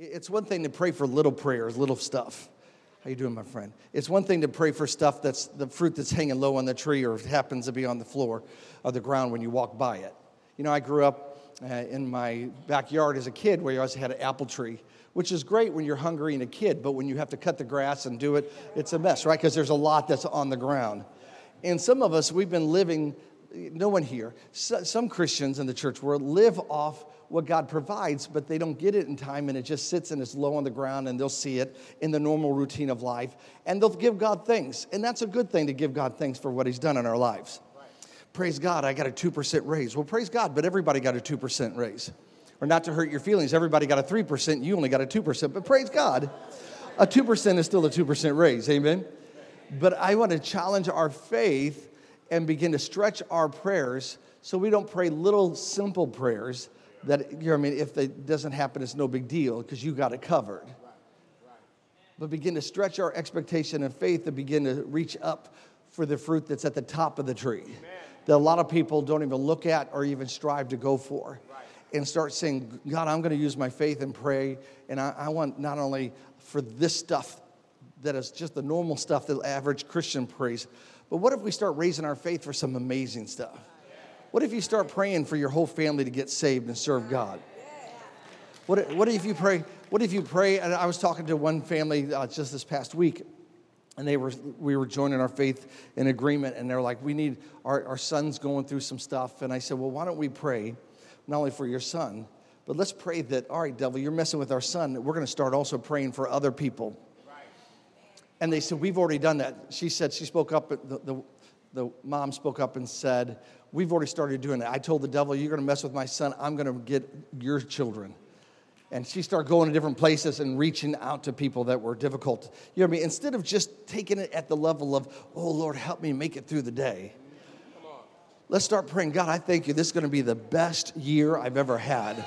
It's one thing to pray for little prayers, little stuff. How you doing, my friend? It's one thing to pray for stuff that's the fruit that's hanging low on the tree or happens to be on the floor of the ground when you walk by it. You know, I grew up uh, in my backyard as a kid where you always had an apple tree, which is great when you're hungry and a kid, but when you have to cut the grass and do it, it's a mess, right? Because there's a lot that's on the ground. And some of us, we've been living, no one here, some Christians in the church world live off what God provides, but they don't get it in time and it just sits and it's low on the ground and they'll see it in the normal routine of life and they'll give God thanks. And that's a good thing to give God thanks for what He's done in our lives. Right. Praise God, I got a 2% raise. Well, praise God, but everybody got a 2% raise. Or not to hurt your feelings, everybody got a 3%, you only got a 2%, but praise God, a 2% is still a 2% raise. Amen? But I want to challenge our faith and begin to stretch our prayers so we don't pray little simple prayers that you know, I mean, if it doesn't happen, it's no big deal because you got it covered. But begin to stretch our expectation and faith and begin to reach up for the fruit that's at the top of the tree Amen. that a lot of people don't even look at or even strive to go for. Right. And start saying, God, I'm going to use my faith and pray. And I, I want not only for this stuff that is just the normal stuff that average Christian prays, but what if we start raising our faith for some amazing stuff? What if you start praying for your whole family to get saved and serve God? What, what if you pray? What if you pray? And I was talking to one family uh, just this past week, and they were we were joining our faith in agreement, and they're like, "We need our, our son's going through some stuff." And I said, "Well, why don't we pray not only for your son, but let's pray that all right, devil, you're messing with our son. We're going to start also praying for other people." And they said, We've already done that. She said, She spoke up, the, the, the mom spoke up and said, We've already started doing it. I told the devil, You're going to mess with my son. I'm going to get your children. And she started going to different places and reaching out to people that were difficult. You know what I mean? Instead of just taking it at the level of, Oh, Lord, help me make it through the day. Let's start praying. God, I thank you. This is going to be the best year I've ever had.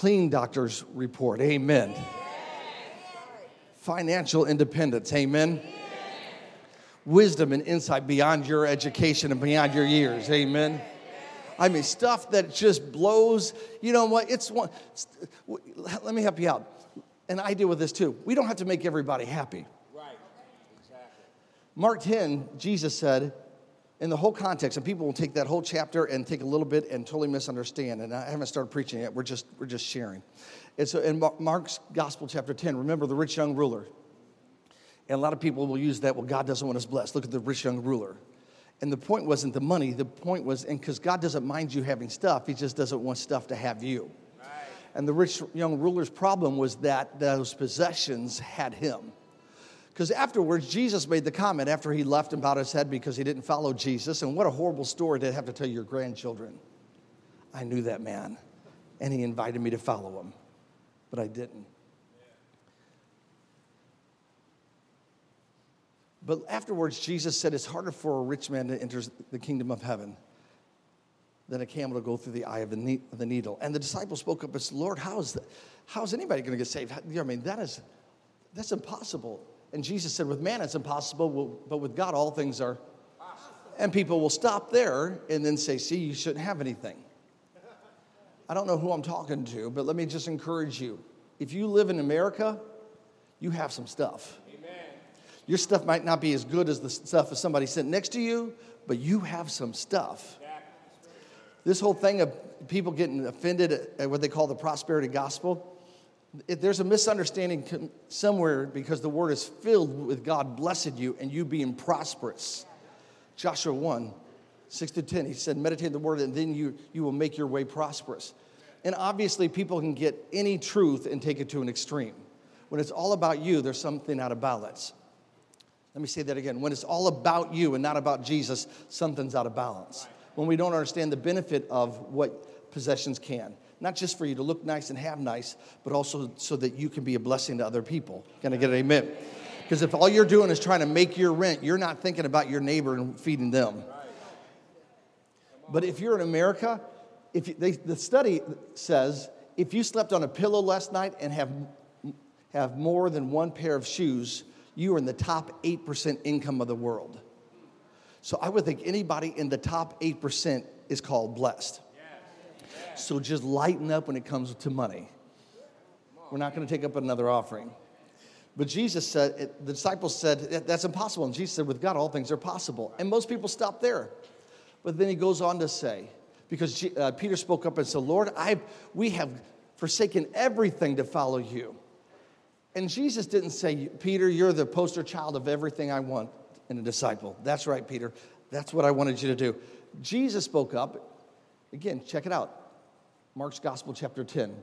Clean doctor's report. Amen financial independence. Amen. Amen. Wisdom and insight beyond your education and beyond your years. Amen. Amen. I mean, stuff that just blows. You know what? It's one. Let me help you out. And I deal with this too. We don't have to make everybody happy. Right. Exactly. Mark 10, Jesus said, in the whole context, and people will take that whole chapter and take a little bit and totally misunderstand. And I haven't started preaching yet. We're just we're just sharing. And so in Mark's Gospel, chapter 10, remember the rich young ruler. And a lot of people will use that, well, God doesn't want us blessed. Look at the rich young ruler. And the point wasn't the money, the point was, and because God doesn't mind you having stuff, He just doesn't want stuff to have you. Right. And the rich young ruler's problem was that those possessions had him. Because afterwards, Jesus made the comment after he left and bowed his head because he didn't follow Jesus. And what a horrible story to have to tell your grandchildren. I knew that man, and he invited me to follow him but I didn't. But afterwards, Jesus said it's harder for a rich man to enter the kingdom of heaven than a camel to go through the eye of the needle. And the disciples spoke up and said, Lord, how is, that, how is anybody going to get saved? I mean, that is, that's impossible. And Jesus said, with man it's impossible, but with God all things are. And people will stop there and then say, see, you shouldn't have anything. I don't know who I'm talking to, but let me just encourage you. If you live in America, you have some stuff. Amen. Your stuff might not be as good as the stuff of somebody sitting next to you, but you have some stuff. This whole thing of people getting offended at what they call the prosperity gospel, there's a misunderstanding somewhere because the word is filled with God blessed you and you being prosperous. Joshua 1 6 to 10, he said, meditate the word and then you, you will make your way prosperous. And obviously, people can get any truth and take it to an extreme. When it's all about you, there's something out of balance. Let me say that again. When it's all about you and not about Jesus, something's out of balance. When we don't understand the benefit of what possessions can, not just for you to look nice and have nice, but also so that you can be a blessing to other people. Can I get an amen? Because if all you're doing is trying to make your rent, you're not thinking about your neighbor and feeding them. But if you're in America, if you, they, the study says if you slept on a pillow last night and have, have more than one pair of shoes, you are in the top 8% income of the world. So I would think anybody in the top 8% is called blessed. So just lighten up when it comes to money. We're not going to take up another offering. But Jesus said, the disciples said, that's impossible. And Jesus said, with God, all things are possible. And most people stop there. But then he goes on to say, because uh, Peter spoke up and said, Lord, I, we have forsaken everything to follow you. And Jesus didn't say, Peter, you're the poster child of everything I want in a disciple. That's right, Peter. That's what I wanted you to do. Jesus spoke up. Again, check it out. Mark's Gospel, chapter 10,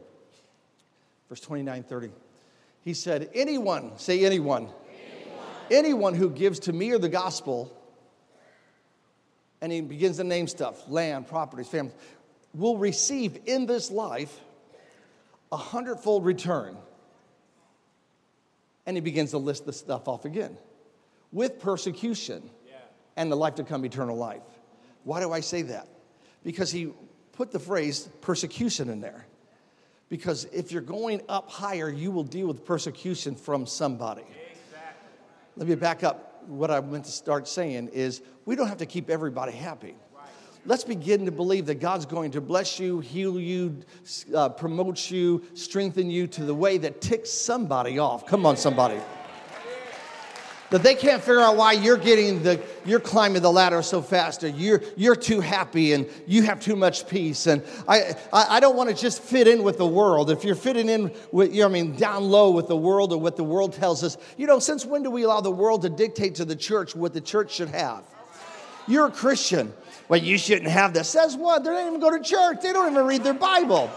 verse 29 30. He said, Anyone, say anyone, anyone, anyone who gives to me or the gospel, and he begins to name stuff land, properties, family, will receive in this life a hundredfold return. And he begins to list the stuff off again with persecution yeah. and the life to come, eternal life. Why do I say that? Because he put the phrase persecution in there. Because if you're going up higher, you will deal with persecution from somebody. Exactly. Let me back up. What I meant to start saying is we don't have to keep everybody happy. Let's begin to believe that God's going to bless you, heal you, uh, promote you, strengthen you to the way that ticks somebody off. Come on, somebody that they can't figure out why you're getting the you're climbing the ladder so fast or you're you're too happy and you have too much peace and i i, I don't want to just fit in with the world. If you're fitting in with you know i mean down low with the world or what the world tells us you know since when do we allow the world to dictate to the church what the church should have? You're a christian. Well you shouldn't have this. Says what? They don't even go to church. They don't even read their bible.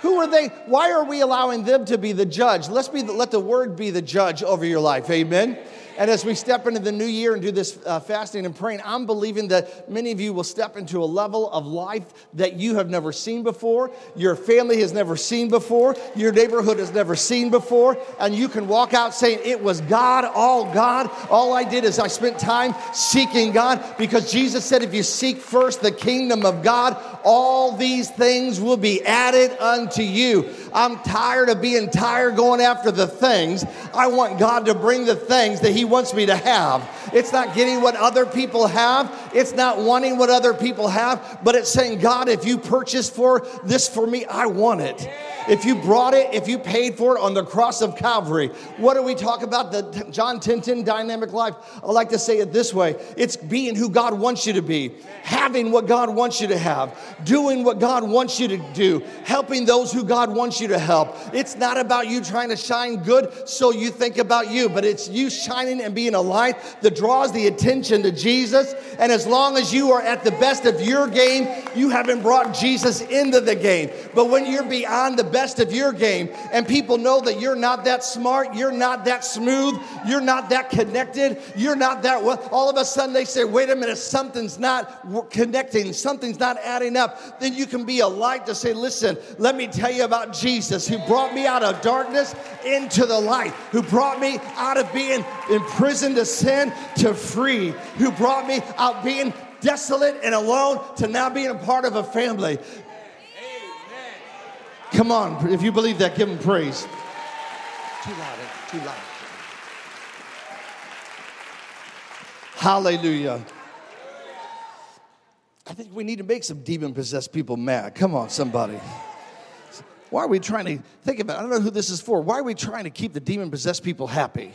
Who are they why are we allowing them to be the judge? Let's be the, let the word be the judge over your life. Amen and as we step into the new year and do this uh, fasting and praying, I'm believing that many of you will step into a level of life that you have never seen before, your family has never seen before, your neighborhood has never seen before, and you can walk out saying, It was God, all God. All I did is I spent time seeking God because Jesus said, If you seek first the kingdom of God, all these things will be added unto you. I'm tired of being tired going after the things. I want God to bring the things that He wants me to have. It's not getting what other people have, it's not wanting what other people have, but it's saying, God, if you purchase for this for me, I want it. If you brought it, if you paid for it on the cross of Calvary, what do we talk about? The John 10 10 dynamic life. I like to say it this way it's being who God wants you to be, having what God wants you to have, doing what God wants you to do, helping those who God wants you to help. It's not about you trying to shine good so you think about you, but it's you shining and being a light that draws the attention to Jesus. And as long as you are at the best of your game, you haven't brought Jesus into the game. But when you're beyond the best of your game and people know that you're not that smart, you're not that smooth, you're not that connected, you're not that well, all of a sudden they say, wait a minute, something's not connecting, something's not adding up, then you can be a light to say, listen, let me tell you about Jesus who brought me out of darkness into the light, who brought me out of being imprisoned to sin to free, who brought me out being desolate and alone to now being a part of a family. Come on, if you believe that, give him praise. Too loud, eh? too loud. Hallelujah. I think we need to make some demon possessed people mad. Come on, somebody. Why are we trying to think about? It. I don't know who this is for. Why are we trying to keep the demon possessed people happy?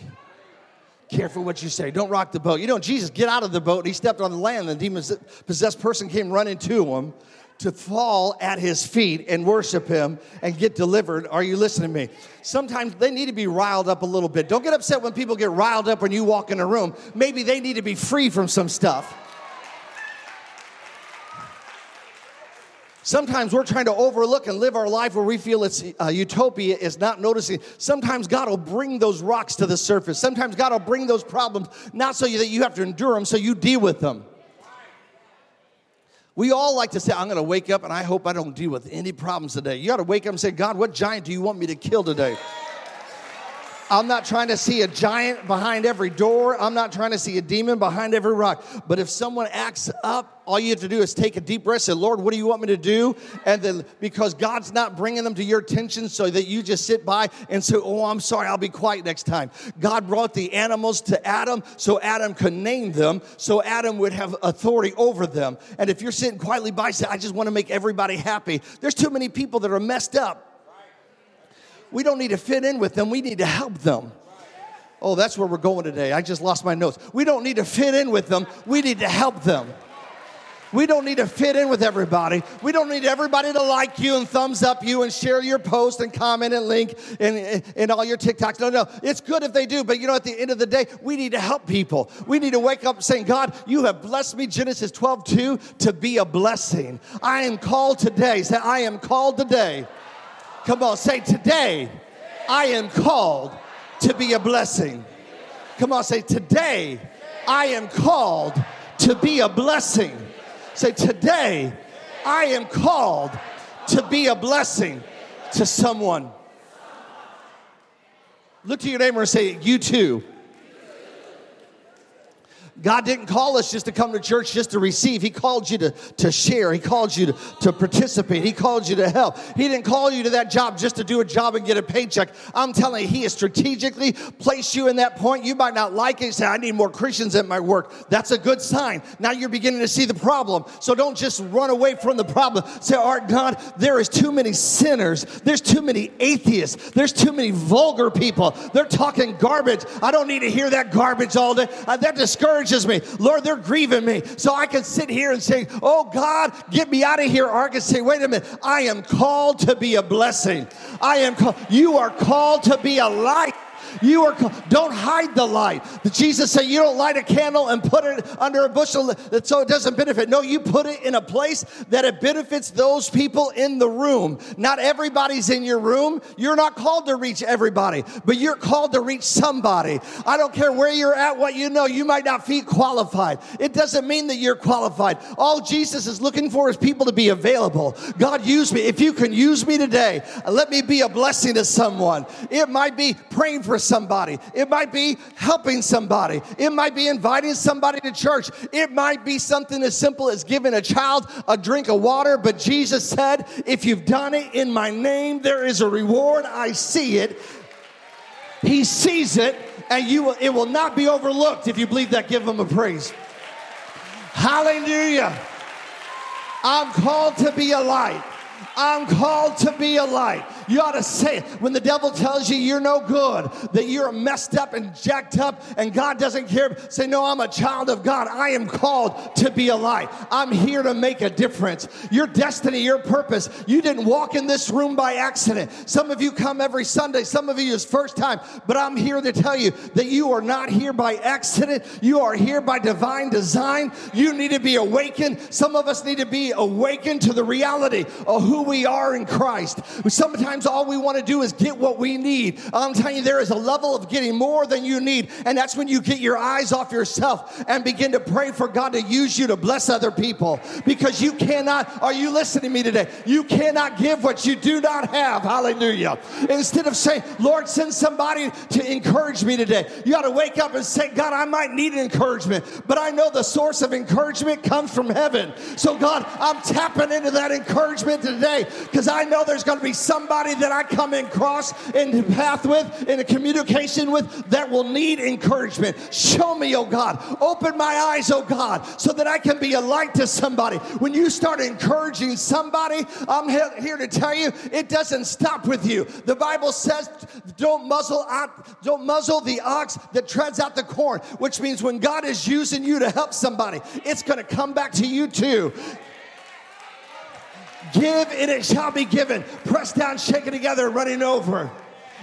Careful what you say. Don't rock the boat. You know, Jesus get out of the boat. And He stepped on the land. And The demon possessed person came running to him to fall at his feet and worship him and get delivered. Are you listening to me? Sometimes they need to be riled up a little bit. Don't get upset when people get riled up when you walk in a room. Maybe they need to be free from some stuff. Sometimes we're trying to overlook and live our life where we feel it's uh, utopia is not noticing. Sometimes God will bring those rocks to the surface. Sometimes God will bring those problems, not so that you have to endure them, so you deal with them. We all like to say, I'm going to wake up and I hope I don't deal with any problems today. You got to wake up and say, God, what giant do you want me to kill today? I'm not trying to see a giant behind every door. I'm not trying to see a demon behind every rock. But if someone acts up all you have to do is take a deep breath, and say, Lord, what do you want me to do? And then because God's not bringing them to your attention so that you just sit by and say, Oh, I'm sorry, I'll be quiet next time. God brought the animals to Adam so Adam could name them, so Adam would have authority over them. And if you're sitting quietly by, say, I just want to make everybody happy, there's too many people that are messed up. We don't need to fit in with them, we need to help them. Oh, that's where we're going today. I just lost my notes. We don't need to fit in with them, we need to help them. We don't need to fit in with everybody. We don't need everybody to like you and thumbs up you and share your post and comment and link and, and all your TikToks. No, no. It's good if they do, but you know, at the end of the day, we need to help people. We need to wake up saying, God, you have blessed me, Genesis 12, 2, to be a blessing. I am called today. Say, I am called today. Come on, say, today, I am called to be a blessing. Come on, say, today, I am called to be a blessing. Say, today I am called to be a blessing to someone. Look to your neighbor and say, You too God didn't call us just to come to church just to receive. He called you to, to share. He called you to, to participate. He called you to help. He didn't call you to that job just to do a job and get a paycheck. I'm telling you, He has strategically placed you in that point. You might not like it. say, I need more Christians at my work. That's a good sign. Now you're beginning to see the problem. So don't just run away from the problem. Say, Art God, there is too many sinners. There's too many atheists. There's too many vulgar people. They're talking garbage. I don't need to hear that garbage all day. Uh, that discourages encourages me. Lord, they're grieving me. So I can sit here and say, Oh God, get me out of here. Or I can say, Wait a minute, I am called to be a blessing. I am called, you are called to be a light. You are don't hide the light. Jesus said you don't light a candle and put it under a bushel so it doesn't benefit. No, you put it in a place that it benefits those people in the room. Not everybody's in your room. You're not called to reach everybody, but you're called to reach somebody. I don't care where you're at, what you know, you might not feel qualified. It doesn't mean that you're qualified. All Jesus is looking for is people to be available. God, use me. If you can use me today, let me be a blessing to someone. It might be praying for somebody. It might be helping somebody. It might be inviting somebody to church. It might be something as simple as giving a child a drink of water. But Jesus said, if you've done it in my name, there is a reward. I see it. He sees it, and you will, it will not be overlooked. If you believe that, give him a praise. Hallelujah. I'm called to be a light. I'm called to be a light. You ought to say it. When the devil tells you you're no good, that you're messed up and jacked up and God doesn't care, say, No, I'm a child of God. I am called to be a light. I'm here to make a difference. Your destiny, your purpose. You didn't walk in this room by accident. Some of you come every Sunday, some of you is first time, but I'm here to tell you that you are not here by accident. You are here by divine design. You need to be awakened. Some of us need to be awakened to the reality of who we are in Christ. Sometimes all we want to do is get what we need. I'm telling you, there is a level of getting more than you need. And that's when you get your eyes off yourself and begin to pray for God to use you to bless other people. Because you cannot, are you listening to me today? You cannot give what you do not have. Hallelujah. Instead of saying, Lord, send somebody to encourage me today, you got to wake up and say, God, I might need encouragement, but I know the source of encouragement comes from heaven. So, God, I'm tapping into that encouragement today today because I know there's going to be somebody that I come in cross in the path with, in a communication with, that will need encouragement. Show me, oh God. Open my eyes, oh God, so that I can be a light to somebody. When you start encouraging somebody, I'm here to tell you, it doesn't stop with you. The Bible says, don't muzzle out, don't muzzle the ox that treads out the corn, which means when God is using you to help somebody, it's going to come back to you too. Give and it shall be given. Press down, shake it together, running over.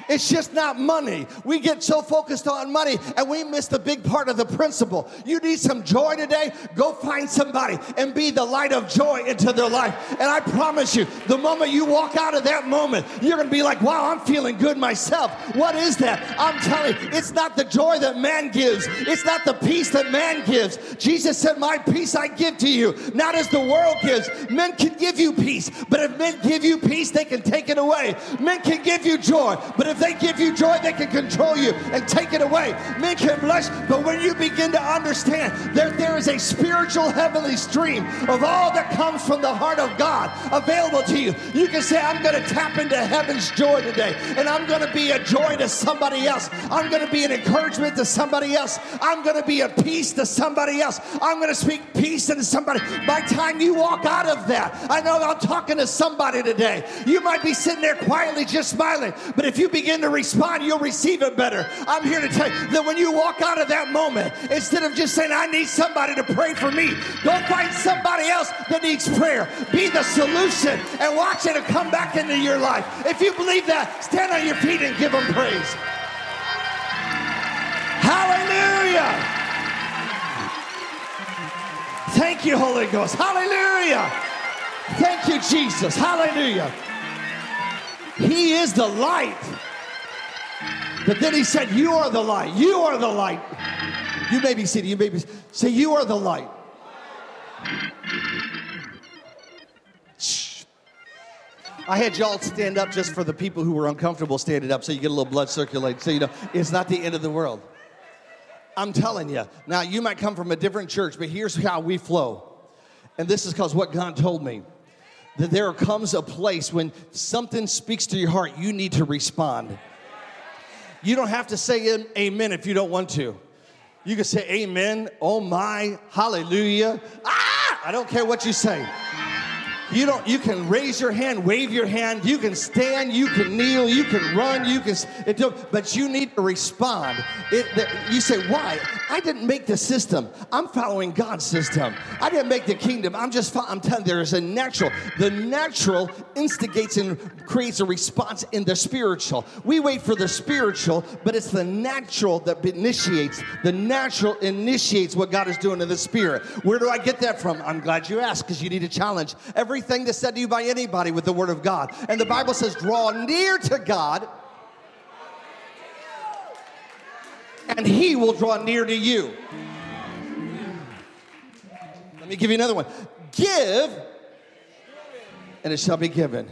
It's just not money. We get so focused on money and we miss the big part of the principle. You need some joy today? Go find somebody and be the light of joy into their life. And I promise you, the moment you walk out of that moment, you're going to be like, wow, I'm feeling good myself. What is that? I'm telling you, it's not the joy that man gives, it's not the peace that man gives. Jesus said, My peace I give to you, not as the world gives. Men can give you peace, but if men give you peace, they can take it away. Men can give you joy, but if they give you joy, they can control you and take it away. make can bless, but when you begin to understand that there is a spiritual heavenly stream of all that comes from the heart of God available to you, you can say, I'm going to tap into heaven's joy today, and I'm going to be a joy to somebody else. I'm going to be an encouragement to somebody else. I'm going to be a peace to somebody else. I'm going to speak peace into somebody. By time you walk out of that, I know I'm talking to somebody today. You might be sitting there quietly just smiling, but if you begin to respond, you'll receive it better. I'm here to tell you that when you walk out of that moment, instead of just saying, I need somebody to pray for me, go find somebody else that needs prayer. Be the solution and watch it come back into your life. If you believe that, stand on your feet and give them praise. Hallelujah. Thank you, Holy Ghost. Hallelujah. Thank you, Jesus. Hallelujah. He is the light. But then he said, You are the light. You are the light. You may be seated. You may be say, You are the light. I had y'all stand up just for the people who were uncomfortable standing up so you get a little blood circulating. So you know it's not the end of the world. I'm telling you. Now, you might come from a different church, but here's how we flow. And this is because what God told me that there comes a place when something speaks to your heart, you need to respond. You don't have to say amen if you don't want to. You can say amen, oh my, hallelujah. Ah, I don't care what you say. You don't. You can raise your hand, wave your hand. You can stand. You can kneel. You can run. You can. It but you need to respond. It, the, you say, "Why? I didn't make the system. I'm following God's system. I didn't make the kingdom. I'm just. I'm telling. There is a natural. The natural instigates and creates a response in the spiritual. We wait for the spiritual, but it's the natural that initiates. The natural initiates what God is doing in the spirit. Where do I get that from? I'm glad you asked because you need a challenge. Everything that's said to you by anybody with the Word of God. And the Bible says, draw near to God, and He will draw near to you. Let me give you another one. Give, and it shall be given.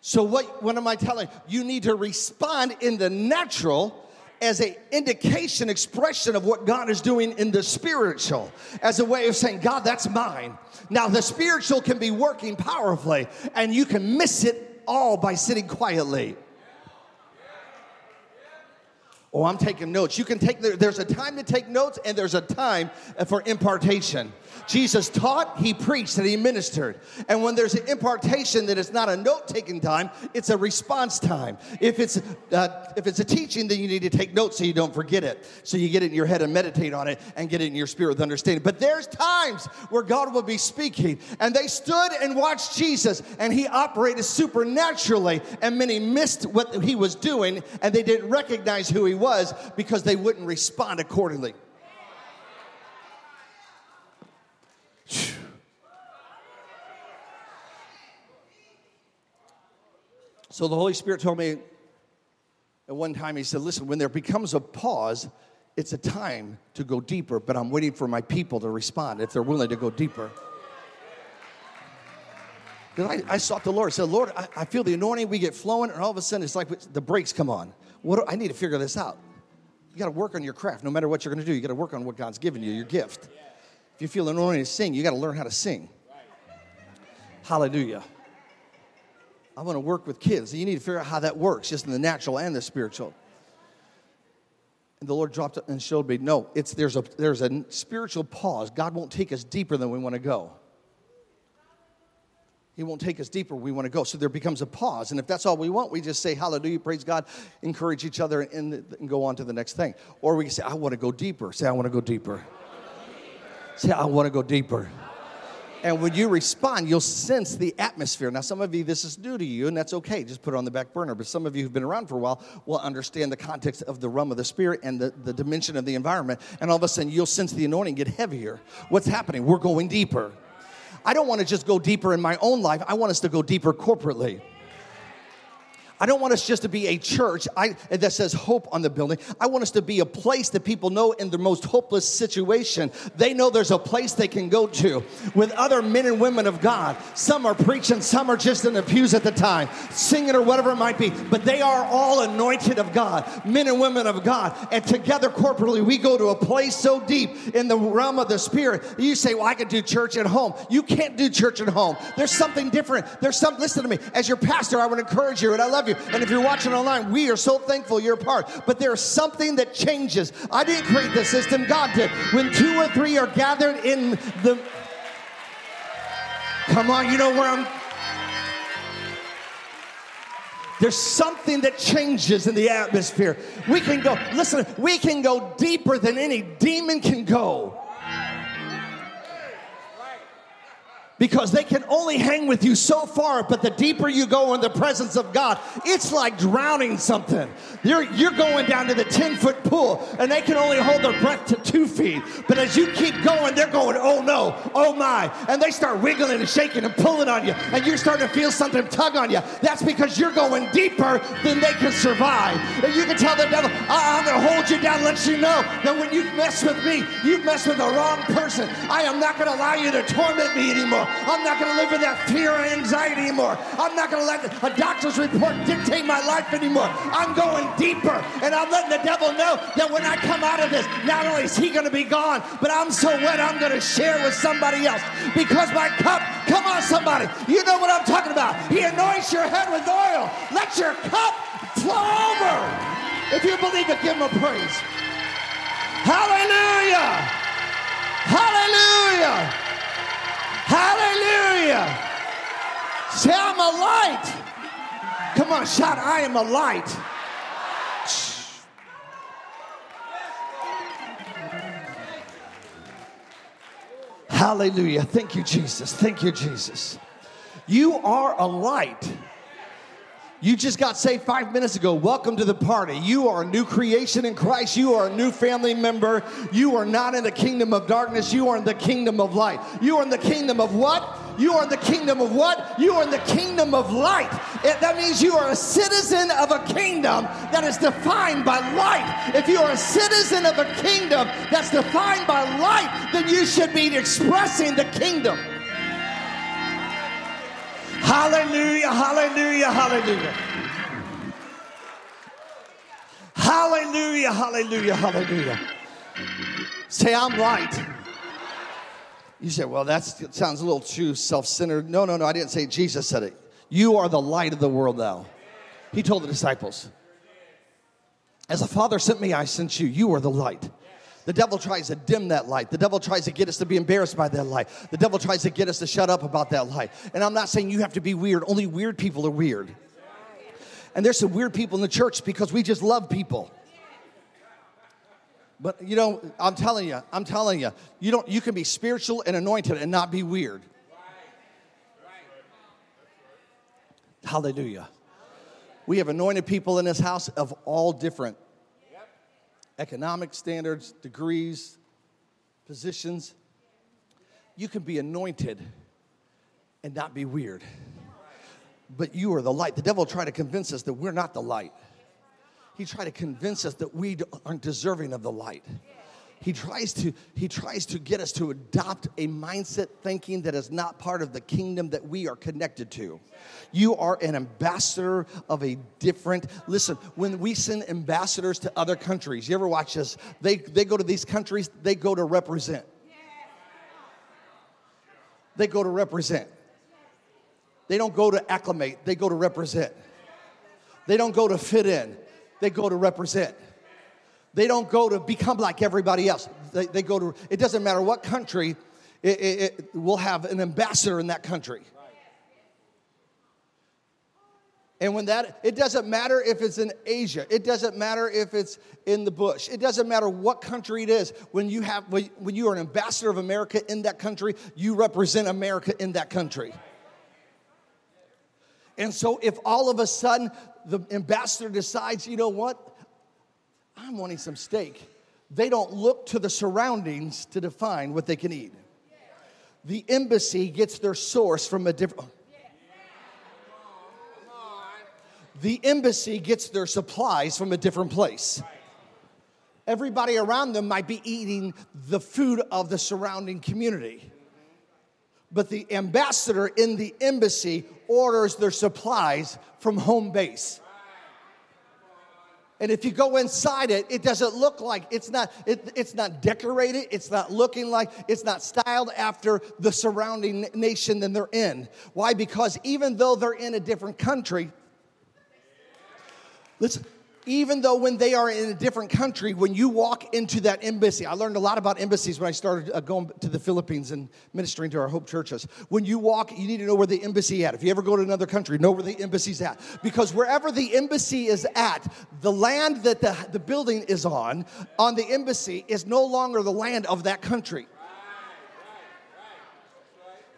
So, what, what am I telling you? You need to respond in the natural as an indication, expression of what God is doing in the spiritual, as a way of saying, God, that's mine. Now, the spiritual can be working powerfully, and you can miss it all by sitting quietly. Oh, I'm taking notes. You can take, there's a time to take notes and there's a time for impartation. Jesus taught, he preached, and he ministered. And when there's an impartation that is not a note taking time, it's a response time. If it's, uh, if it's a teaching, then you need to take notes so you don't forget it. So you get it in your head and meditate on it and get it in your spirit with understanding. But there's times where God will be speaking. And they stood and watched Jesus, and he operated supernaturally. And many missed what he was doing, and they didn't recognize who he was because they wouldn't respond accordingly. So the Holy Spirit told me at one time, He said, Listen, when there becomes a pause, it's a time to go deeper, but I'm waiting for my people to respond if they're willing to go deeper. Because I, I, sought the Lord. Said, Lord, I, I, feel the anointing, we get flowing, and all of a sudden it's like the brakes come on. What do, I need to figure this out. You got to work on your craft. No matter what you're going to do, you got to work on what God's given you, your gift. If you feel anointed to sing, you got to learn how to sing. Hallelujah. I want to work with kids. You need to figure out how that works, just in the natural and the spiritual. And the Lord dropped it and showed me, no, it's there's a there's a spiritual pause. God won't take us deeper than we want to go. He won't take us deeper we want to go. So there becomes a pause. And if that's all we want, we just say hallelujah, praise God, encourage each other, and, and go on to the next thing. Or we can say, I want to go deeper. Say, I want to go deeper. Say, I want to go deeper. And when you respond, you'll sense the atmosphere. Now, some of you, this is new to you, and that's okay. Just put it on the back burner. But some of you who've been around for a while will understand the context of the realm of the spirit and the, the dimension of the environment. And all of a sudden, you'll sense the anointing get heavier. What's happening? We're going deeper. I don't want to just go deeper in my own life, I want us to go deeper corporately. I don't want us just to be a church I, that says hope on the building. I want us to be a place that people know in their most hopeless situation, they know there's a place they can go to with other men and women of God. Some are preaching, some are just in the pews at the time, singing or whatever it might be, but they are all anointed of God, men and women of God. And together corporately, we go to a place so deep in the realm of the Spirit. You say, Well, I can do church at home. You can't do church at home. There's something different. There's some, listen to me, as your pastor, I would encourage you, and I love you. And if you're watching online, we are so thankful you're a part. But there's something that changes. I didn't create the system, God did. When two or three are gathered in the. Come on, you know where I'm. There's something that changes in the atmosphere. We can go, listen, we can go deeper than any demon can go. Because they can only hang with you so far, but the deeper you go in the presence of God, it's like drowning something. You're, you're going down to the 10 foot pool, and they can only hold their breath to two feet. But as you keep going, they're going, oh no, oh my. And they start wiggling and shaking and pulling on you, and you're starting to feel something tug on you. That's because you're going deeper than they can survive. And you can tell the devil, I'm going to hold you down, let you know that when you mess with me, you mess with the wrong person. I am not going to allow you to torment me anymore. I'm not going to live with that fear and anxiety anymore. I'm not going to let a doctor's report dictate my life anymore. I'm going deeper, and I'm letting the devil know that when I come out of this, not only is he going to be gone, but I'm so wet I'm going to share with somebody else because my cup. Come on, somebody, you know what I'm talking about. He anoints your head with oil. Let your cup flow over. If you believe it, give him a praise. Hallelujah! Hallelujah! Hallelujah. Say, I'm a light. Come on, shout, I am a light. Hallelujah. Thank you, Jesus. Thank you, Jesus. You are a light. You just got saved five minutes ago. Welcome to the party. You are a new creation in Christ. You are a new family member. You are not in the kingdom of darkness. You are in the kingdom of light. You are in the kingdom of what? You are in the kingdom of what? You are in the kingdom of light. It, that means you are a citizen of a kingdom that is defined by light. If you are a citizen of a kingdom that's defined by light, then you should be expressing the kingdom. Hallelujah, hallelujah, hallelujah. Hallelujah, hallelujah, hallelujah. Say, I'm light. You say, well, that sounds a little too self centered. No, no, no, I didn't say Jesus said it. You are the light of the world now. He told the disciples, As the Father sent me, I sent you. You are the light. The devil tries to dim that light. The devil tries to get us to be embarrassed by that light. The devil tries to get us to shut up about that light. And I'm not saying you have to be weird, only weird people are weird. And there's some weird people in the church because we just love people. But you know, I'm telling you, I'm telling you, you don't you can be spiritual and anointed and not be weird. Hallelujah. We have anointed people in this house of all different economic standards, degrees, positions. You can be anointed and not be weird. But you are the light. The devil tried to convince us that we're not the light. He tried to convince us that we aren't deserving of the light he tries to he tries to get us to adopt a mindset thinking that is not part of the kingdom that we are connected to. You are an ambassador of a different listen when we send ambassadors to other countries you ever watch this? They they go to these countries they go to represent. They go to represent. They don't go to acclimate they go to represent. They don't go to fit in they go to represent they don't go to become like everybody else. They, they go to, it doesn't matter what country, it, it, it will have an ambassador in that country. And when that, it doesn't matter if it's in Asia, it doesn't matter if it's in the bush, it doesn't matter what country it is. When you have, when you are an ambassador of America in that country, you represent America in that country. And so, if all of a sudden the ambassador decides, you know what, I'm wanting some steak. They don't look to the surroundings to define what they can eat. The embassy gets their source from a different. the embassy gets their supplies from a different place. Everybody around them might be eating the food of the surrounding community. But the ambassador in the embassy orders their supplies from home base. And if you go inside it, it doesn't look like it's not it, it's not decorated, it's not looking like it's not styled after the surrounding nation that they're in. Why? Because even though they're in a different country, listen, even though when they are in a different country, when you walk into that embassy, I learned a lot about embassies when I started uh, going to the Philippines and ministering to our Hope churches. When you walk, you need to know where the embassy at. If you ever go to another country, know where the embassy's at. Because wherever the embassy is at, the land that the, the building is on, on the embassy, is no longer the land of that country.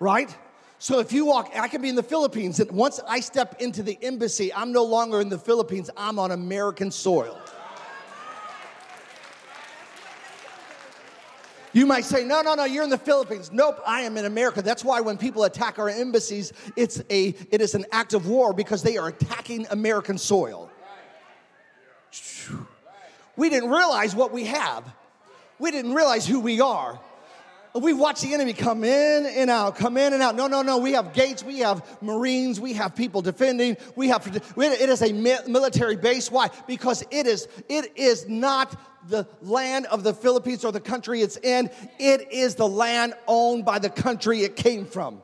Right? So if you walk, I can be in the Philippines, and once I step into the embassy, I'm no longer in the Philippines, I'm on American soil. You might say, no, no, no, you're in the Philippines. Nope, I am in America. That's why when people attack our embassies, it's a, it is an act of war because they are attacking American soil. We didn't realize what we have. We didn't realize who we are. We watch the enemy come in and out, come in and out. No, no, no. We have gates, we have Marines, we have people defending. We have it is a military base. Why? Because it is it is not the land of the Philippines or the country it's in. It is the land owned by the country it came from.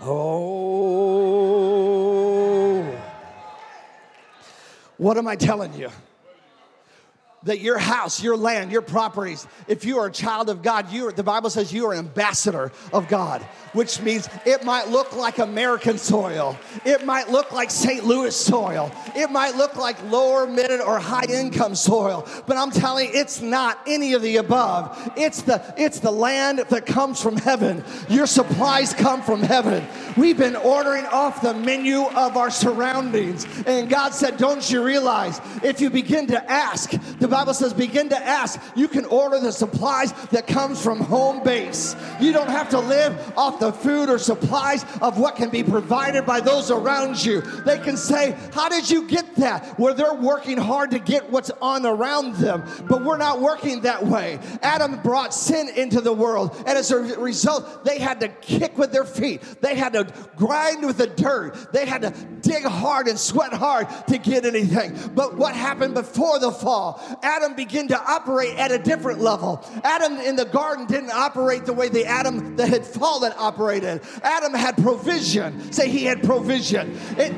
Oh. What am I telling you? That your house, your land, your properties, if you are a child of God, you are, the Bible says you are an ambassador of God, which means it might look like American soil. It might look like St. Louis soil. It might look like lower, mid, or high income soil. But I'm telling you, it's not any of the above. It's the, it's the land that comes from heaven. Your supplies come from heaven. We've been ordering off the menu of our surroundings. And God said, Don't you realize if you begin to ask, the Bible says, begin to ask. You can order the supplies that comes from home base. You don't have to live off the food or supplies of what can be provided by those around you. They can say, How did you get that? Where they're working hard to get what's on around them. But we're not working that way. Adam brought sin into the world, and as a result, they had to kick with their feet. They had to grind with the dirt. They had to dig hard and sweat hard to get anything. But what happened before the fall? Adam began to operate at a different level. Adam in the garden didn't operate the way the Adam that had fallen operated. Adam had provision. Say he had provision. It,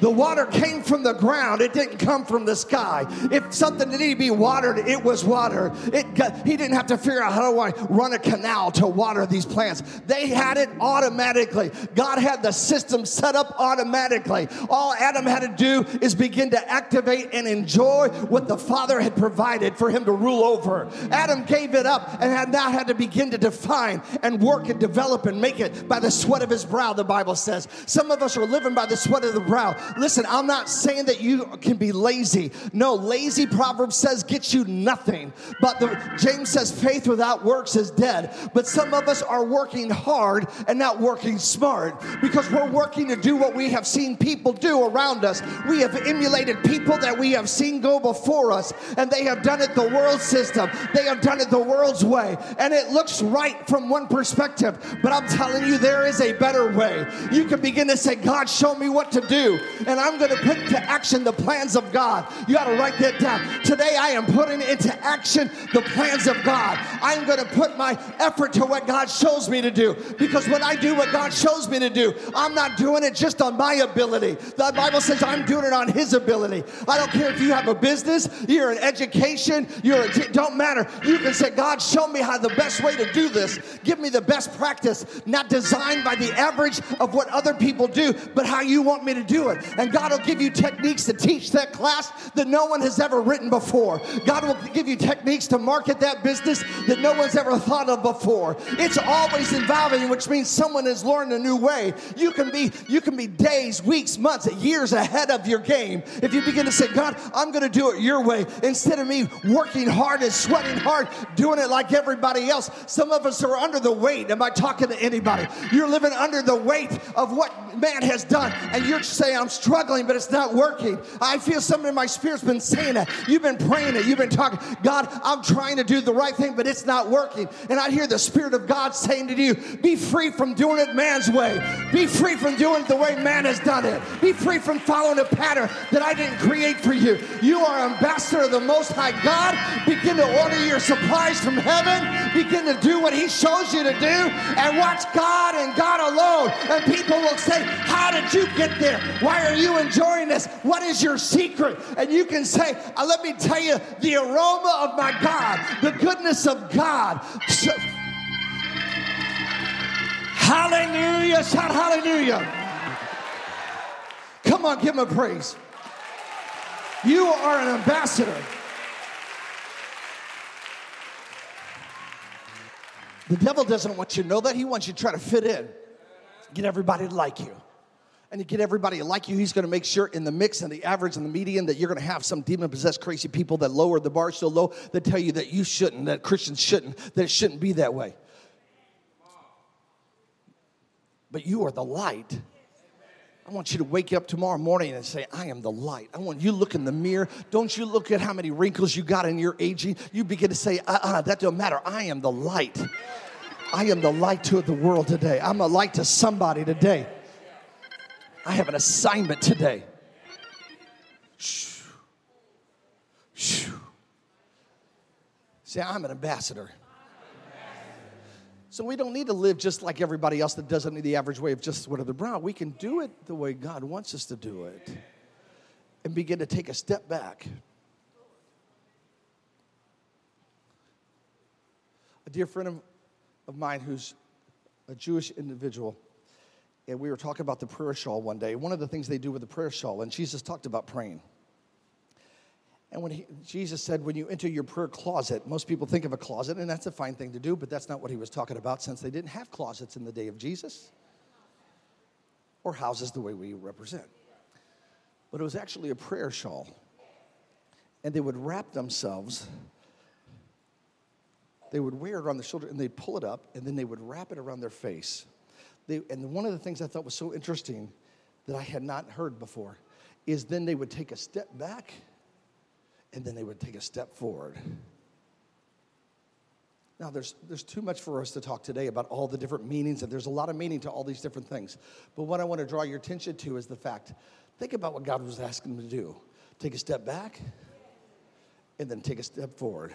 the water came from the ground. It didn't come from the sky. If something needed to be watered, it was watered. It got, he didn't have to figure out how do I run a canal to water these plants. They had it automatically. God had the system set up automatically. All Adam had to do is begin to activate and enjoy what the Father had provided for him to rule over. Adam gave it up and had now had to begin to define and work and develop and make it by the sweat of his brow, the Bible says. Some of us are living by the sweat of the brow. Listen, I'm not saying that you can be lazy. No, lazy Proverbs says gets you nothing. But the, James says faith without works is dead. But some of us are working hard and not working smart because we're working to do what we have seen people do around us. We have emulated people that we have seen go before us, and they have done it the world system. They have done it the world's way, and it looks right from one perspective. But I'm telling you, there is a better way. You can begin to say, God, show me what to do and I'm going to put into action the plans of God. You got to write that down. Today, I am putting into action the plans of God. I'm going to put my effort to what God shows me to do because when I do what God shows me to do, I'm not doing it just on my ability. The Bible says I'm doing it on His ability. I don't care if you have a business, you're in education, you're a, don't matter. You can say, God, show me how the best way to do this. Give me the best practice, not designed by the average of what other people do, but how you want me to do it. And God will give you techniques to teach that class that no one has ever written before. God will give you techniques to market that business that no one's ever thought of before. It's always evolving, which means someone has learned a new way. You can be you can be days, weeks, months, years ahead of your game if you begin to say, God, I'm going to do it your way instead of me working hard and sweating hard, doing it like everybody else. Some of us are under the weight. Am I talking to anybody? You're living under the weight of what man has done, and you're saying, I'm struggling, but it's not working. I feel something in my spirit's been saying that. You've been praying it. You've been talking, God, I'm trying to do the right thing, but it's not working. And I hear the Spirit of God saying to you, be free from doing it man's way. Be free from doing it the way man has done it. Be free from following a pattern that I didn't create for you. You are ambassador of the Most High God. Begin to order your supplies from heaven. Begin to do what He shows you to do and watch God and God alone. And people will say, How did you get there? Why are you enjoying this? What is your secret? And you can say, uh, Let me tell you the aroma of my God, the goodness of God. So, hallelujah. Shout hallelujah. Come on, give him a praise. You are an ambassador. The devil doesn't want you to know that. He wants you to try to fit in, get everybody to like you. And you get everybody like you, he's going to make sure in the mix and the average and the median that you're going to have some demon possessed crazy people that lower the bar so low that tell you that you shouldn't, that Christians shouldn't, that it shouldn't be that way. But you are the light. I want you to wake up tomorrow morning and say, I am the light. I want you look in the mirror. Don't you look at how many wrinkles you got in your aging. You begin to say, uh uh, that don't matter. I am the light. I am the light to the world today. I'm a light to somebody today. I have an assignment today. Say, I'm an ambassador. So we don't need to live just like everybody else that doesn't need the average way of just whatever brown. We can do it the way God wants us to do it and begin to take a step back. A dear friend of, of mine who's a Jewish individual, and we were talking about the prayer shawl one day. One of the things they do with the prayer shawl, and Jesus talked about praying. And when he, Jesus said, when you enter your prayer closet, most people think of a closet, and that's a fine thing to do, but that's not what he was talking about since they didn't have closets in the day of Jesus or houses the way we represent. But it was actually a prayer shawl. And they would wrap themselves, they would wear it on the shoulder, and they'd pull it up, and then they would wrap it around their face. They, and one of the things I thought was so interesting that I had not heard before is then they would take a step back and then they would take a step forward. Now, there's, there's too much for us to talk today about all the different meanings, and there's a lot of meaning to all these different things. But what I want to draw your attention to is the fact think about what God was asking them to do take a step back, and then take a step forward.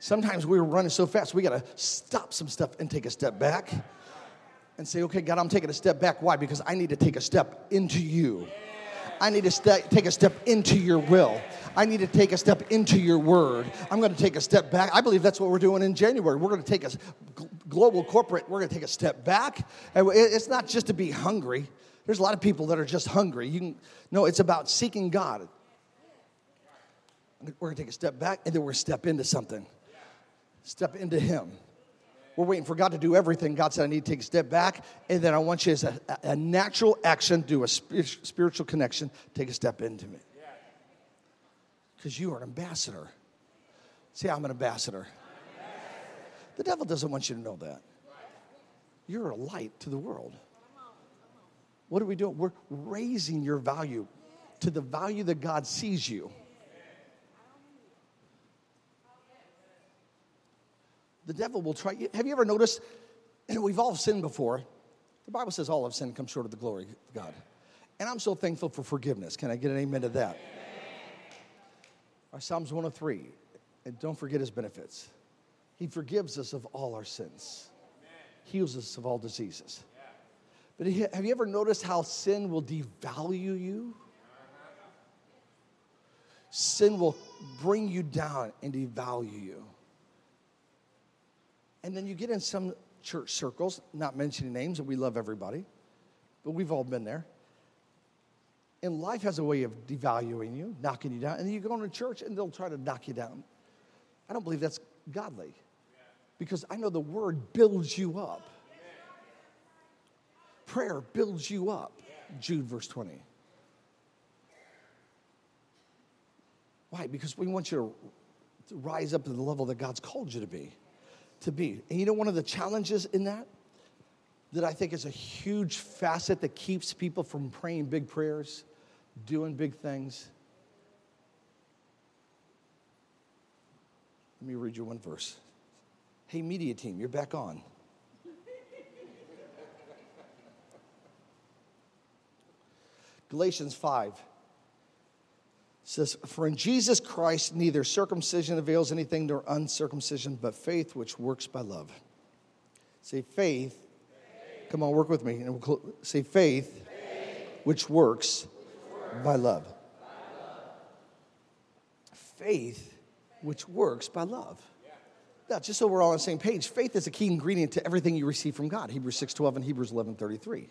Sometimes we're running so fast, we got to stop some stuff and take a step back and say, okay, God, I'm taking a step back. Why? Because I need to take a step into you. I need to st- take a step into your will. I need to take a step into your word. I'm going to take a step back. I believe that's what we're doing in January. We're going to take a global corporate, we're going to take a step back. And it's not just to be hungry. There's a lot of people that are just hungry. You can, no, it's about seeking God. We're going to take a step back and then we're going to step into something. Step into Him. We're waiting for God to do everything. God said, I need to take a step back. And then I want you as a, a natural action, do a spiritual connection, take a step into me. Because you are an ambassador. See, I'm an ambassador. The devil doesn't want you to know that. You're a light to the world. What are we doing? We're raising your value to the value that God sees you. The devil will try. Have you ever noticed? We've all sinned before. The Bible says all have sinned come short of the glory of God. And I'm so thankful for forgiveness. Can I get an amen to that? Our Psalms 103. And don't forget his benefits. He forgives us of all our sins, heals us of all diseases. But have you ever noticed how sin will devalue you? Sin will bring you down and devalue you. And then you get in some church circles, not mentioning names, and we love everybody, but we've all been there. And life has a way of devaluing you, knocking you down. And then you go into church and they'll try to knock you down. I don't believe that's godly because I know the word builds you up. Prayer builds you up. Jude, verse 20. Why? Because we want you to rise up to the level that God's called you to be to be. And you know, one of the challenges in that that I think is a huge facet that keeps people from praying big prayers, doing big things. Let me read you one verse. Hey, media team, you're back on. Galatians 5 says, For in Jesus Christ neither circumcision avails anything nor uncircumcision, but faith which works by love. Say faith. faith. Come on, work with me. And we'll say faith, faith. Which, works which works by love. By love. Faith which works by love. Now, just so we're all on the same page, faith is a key ingredient to everything you receive from God. Hebrews 6.12 and Hebrews 11.33.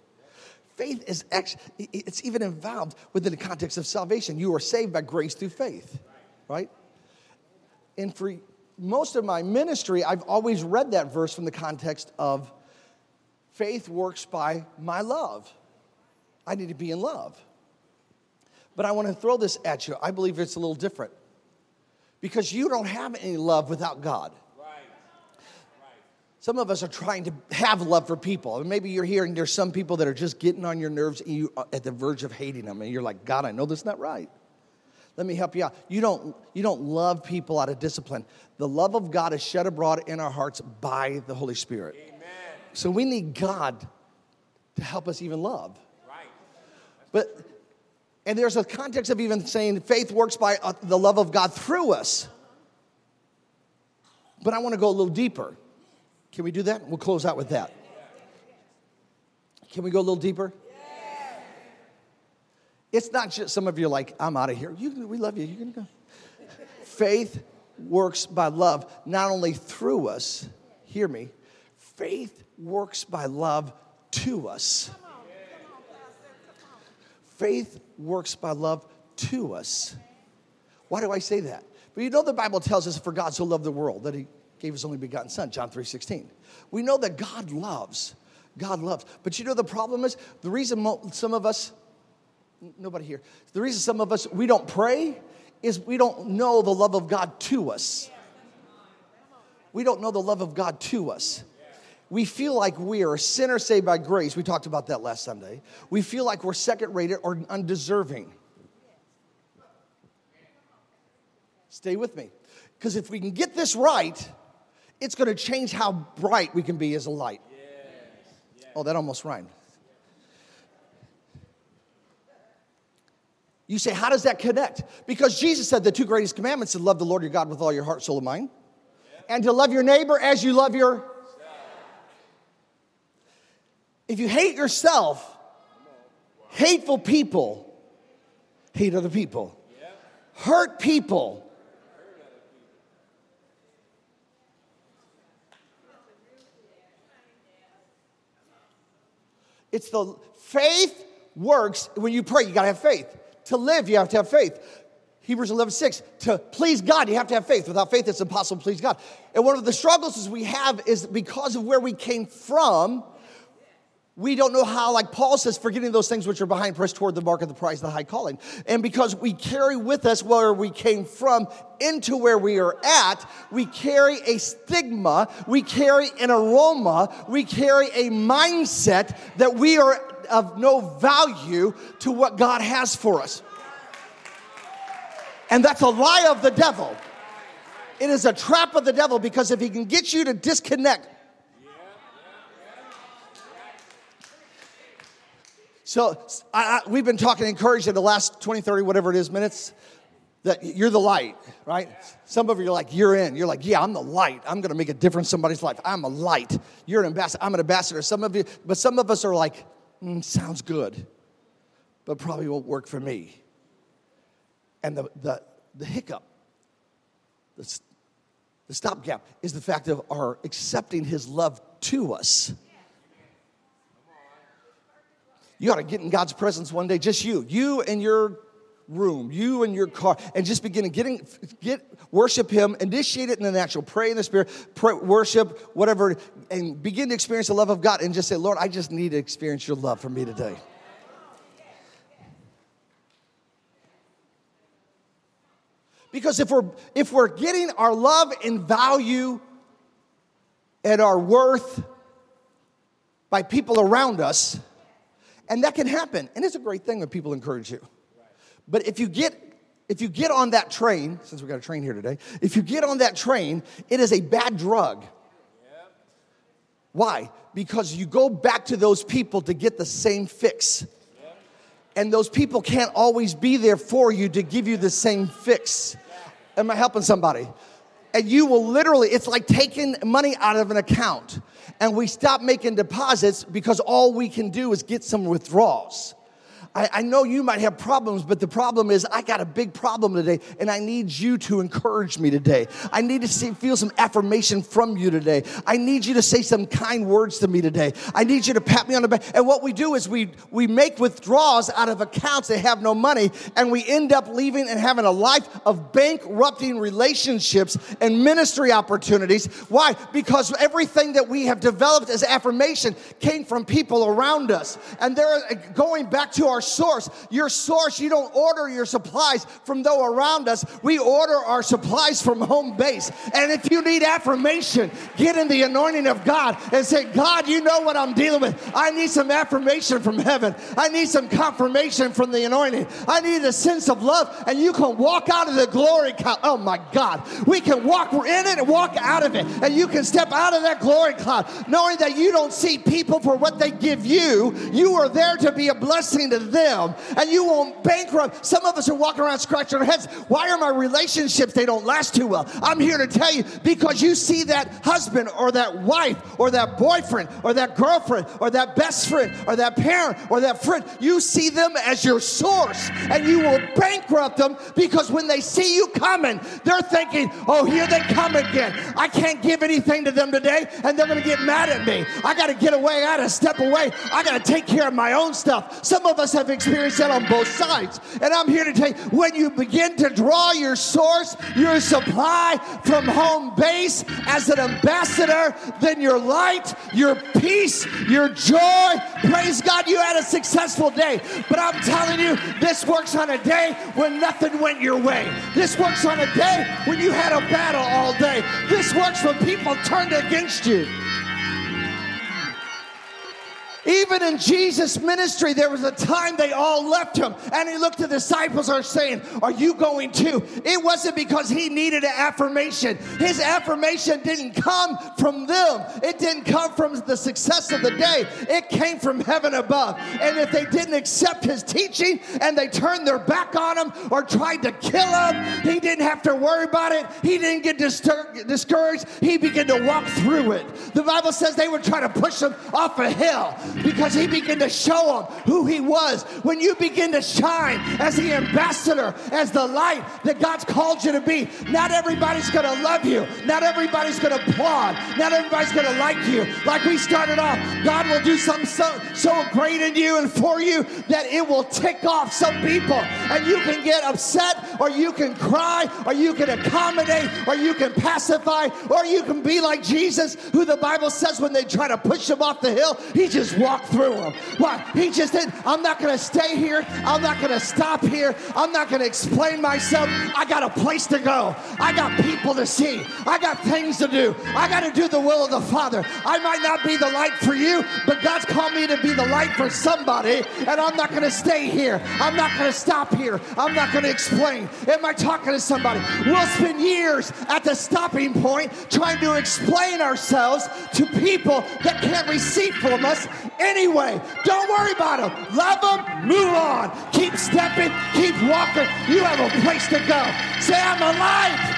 Faith is actually, it's even involved within the context of salvation. You are saved by grace through faith, right? And for most of my ministry, I've always read that verse from the context of faith works by my love. I need to be in love. But I want to throw this at you. I believe it's a little different because you don't have any love without God. Some of us are trying to have love for people. And maybe you're hearing there's some people that are just getting on your nerves and you at the verge of hating them. And you're like, God, I know that's not right. Let me help you out. You don't, you don't love people out of discipline. The love of God is shed abroad in our hearts by the Holy Spirit. Amen. So we need God to help us even love. Right. But and there's a context of even saying faith works by uh, the love of God through us. But I want to go a little deeper. Can we do that? We'll close out with that. Can we go a little deeper? It's not just some of you are like, I'm out of here. You, we love you. Going to go. Faith works by love, not only through us, hear me, faith works by love to us. Faith works by love to us. Why do I say that? But you know the Bible tells us for God so loved the world that he gave his only begotten son, John 3:16. We know that God loves. God loves. But you know the problem is the reason some of us nobody here. The reason some of us we don't pray is we don't know the love of God to us. We don't know the love of God to us we feel like we are a sinner saved by grace. We talked about that last Sunday. We feel like we're second rated or undeserving. Stay with me. Because if we can get this right, it's going to change how bright we can be as a light. Oh, that almost rhymed. You say, how does that connect? Because Jesus said the two greatest commandments to love the Lord your God with all your heart, soul, and mind, and to love your neighbor as you love your if you hate yourself, hateful people hate other people, hurt people. It's the faith works when you pray, you gotta have faith. To live, you have to have faith. Hebrews 11, 6, to please God, you have to have faith. Without faith, it's impossible to please God. And one of the struggles we have is because of where we came from, we don't know how, like Paul says, forgetting those things which are behind, press toward the mark of the prize, the high calling. And because we carry with us where we came from into where we are at, we carry a stigma, we carry an aroma, we carry a mindset that we are of no value to what God has for us. And that's a lie of the devil. It is a trap of the devil because if he can get you to disconnect So I, I, we've been talking encouraged in the last 20, 30, whatever it is minutes that you're the light, right? Some of you are like, you're in. You're like, yeah, I'm the light. I'm going to make a difference in somebody's life. I'm a light. You're an ambassador. I'm an ambassador. Some of you, but some of us are like, mm, sounds good, but probably won't work for me. And the, the, the hiccup, the, the stopgap is the fact of our accepting his love to us. You ought to get in God's presence one day, just you, you and your room, you and your car, and just begin to getting, get worship Him, initiate it in the natural, pray in the Spirit, pray, worship, whatever, and begin to experience the love of God, and just say, Lord, I just need to experience Your love for me today. Because if we're if we're getting our love and value and our worth by people around us, and that can happen. And it's a great thing when people encourage you. But if you get if you get on that train, since we got a train here today, if you get on that train, it is a bad drug. Why? Because you go back to those people to get the same fix. And those people can't always be there for you to give you the same fix. Am I helping somebody? And you will literally, it's like taking money out of an account and we stop making deposits because all we can do is get some withdrawals. I, I, know you might have problems, but the problem is I got a big problem today, and I need you to encourage me today. I need to see, feel some affirmation from you today. I need you to say some kind words to me today. I need you to pat me on the back. And what we do is we we make withdrawals out of accounts that have no money, and we end up leaving and having a life of bankrupting relationships and ministry opportunities. Why? Because everything that we have developed as affirmation came from people around us, and they're going back to our source. Your source, you don't order your supplies from those around us. We order our supplies from home base. And if you need affirmation, get in the anointing of God and say, God, you know what I'm dealing with. I need some affirmation from heaven. I need some confirmation from the anointing. I need a sense of love. And you can walk out of the glory. cloud. Oh my God. We can walk we're in it and walk out of it. And you can step out of that glory cloud knowing that you don't see people for what they give you. You are there to be a blessing to them and you won't bankrupt. Some of us are walking around scratching our heads. Why are my relationships, they don't last too well? I'm here to tell you because you see that husband or that wife or that boyfriend or that girlfriend or that best friend or that parent or that friend. You see them as your source and you will bankrupt them because when they see you coming, they're thinking, oh, here they come again. I can't give anything to them today and they're going to get mad at me. I got to get away. I got to step away. I got to take care of my own stuff. Some of us have experienced that on both sides. And I'm here to tell you when you begin to draw your source, your supply from home base as an ambassador, then your light, your peace, your joy, praise God, you had a successful day. But I'm telling you, this works on a day when nothing went your way. This works on a day when you had a battle all day. This works when people turned against you. Even in Jesus' ministry, there was a time they all left him, and he looked the disciples are saying, Are you going too? It wasn't because he needed an affirmation. His affirmation didn't come from them, it didn't come from the success of the day. It came from heaven above. And if they didn't accept his teaching and they turned their back on him or tried to kill him, he didn't have to worry about it. He didn't get discouraged. He began to walk through it. The Bible says they would try to push him off a hill because he began to show them who he was. When you begin to shine as the ambassador, as the light that God's called you to be, not everybody's going to love you. Not everybody's going to applaud. Not everybody's going to like you. Like we started off, God will do something so, so great in you and for you that it will tick off some people. And you can get upset, or you can cry, or you can accommodate, or you can pacify, or you can be like Jesus, who the Bible says when they try to push him off the hill, he just walked through them. Why? He just did. I'm not going to stay here. I'm not going to stop here. I'm not going to explain myself. I got a place to go. I got people to see. I got things to do. I got to do the will of the Father. I might not be the light for you, but God's called me to be the light for somebody, and I'm not going to stay here. I'm not going to stop here. I'm not going to explain. Am I talking to somebody? We'll spend years at the stopping point trying to explain ourselves to people that can't receive from us anyway. Don't worry about them. Love them, move on. Keep stepping, keep walking. You have a place to go. Say, I'm alive.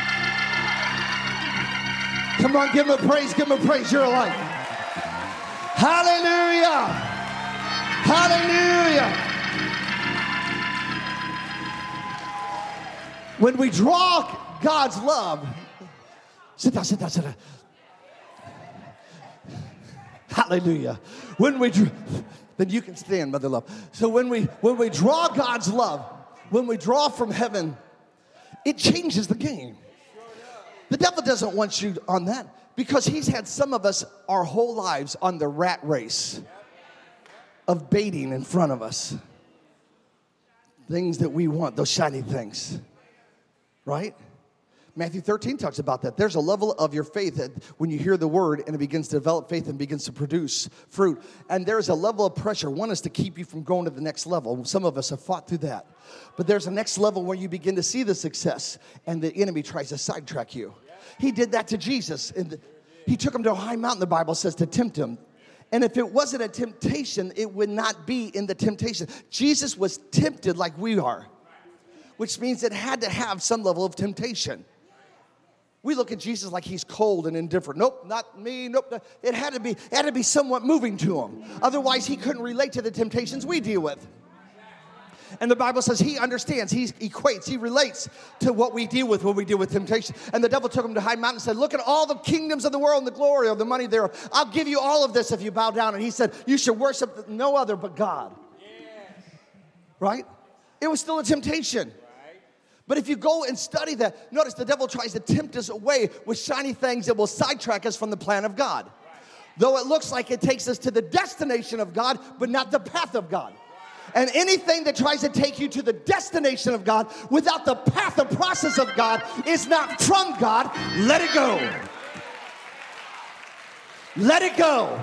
Come on, give him a praise, give him a praise. You're alive. Hallelujah. Hallelujah. When we draw God's love, sit down, sit down, sit down. Hallelujah. When we, then you can stand, Mother Love. So when we when we draw God's love, when we draw from heaven, it changes the game. The devil doesn't want you on that because he's had some of us our whole lives on the rat race of baiting in front of us. Things that we want, those shiny things. Right? Matthew 13 talks about that. There's a level of your faith that when you hear the word and it begins to develop faith and begins to produce fruit. And there's a level of pressure. One is to keep you from going to the next level. Some of us have fought through that. But there's a next level where you begin to see the success and the enemy tries to sidetrack you. He did that to Jesus. And he took him to a high mountain, the Bible says, to tempt him. And if it wasn't a temptation, it would not be in the temptation. Jesus was tempted like we are, which means it had to have some level of temptation. We look at Jesus like he's cold and indifferent. Nope, not me. Nope. It had to be, it had to be somewhat moving to him. Otherwise, he couldn't relate to the temptations we deal with. And the Bible says he understands, he equates, he relates to what we deal with when we deal with temptation. And the devil took him to high mountain and said, Look at all the kingdoms of the world and the glory of the money thereof. I'll give you all of this if you bow down. And he said, You should worship no other but God. Yes. Right? It was still a temptation. But if you go and study that, notice the devil tries to tempt us away with shiny things that will sidetrack us from the plan of God. Though it looks like it takes us to the destination of God, but not the path of God. And anything that tries to take you to the destination of God without the path, the process of God, is not from God. Let it go. Let it go.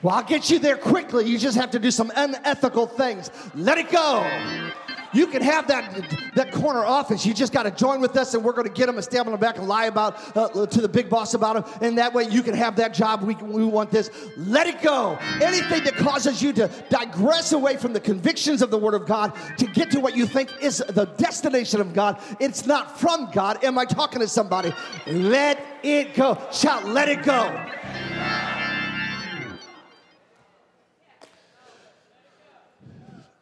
Well, I'll get you there quickly. You just have to do some unethical things. Let it go. You can have that, that corner office. You just got to join with us, and we're going to get them and stab on the back and lie about uh, to the big boss about them. And that way, you can have that job. We, we want this. Let it go. Anything that causes you to digress away from the convictions of the Word of God to get to what you think is the destination of God, it's not from God. Am I talking to somebody? Let it go. Shout, let it go.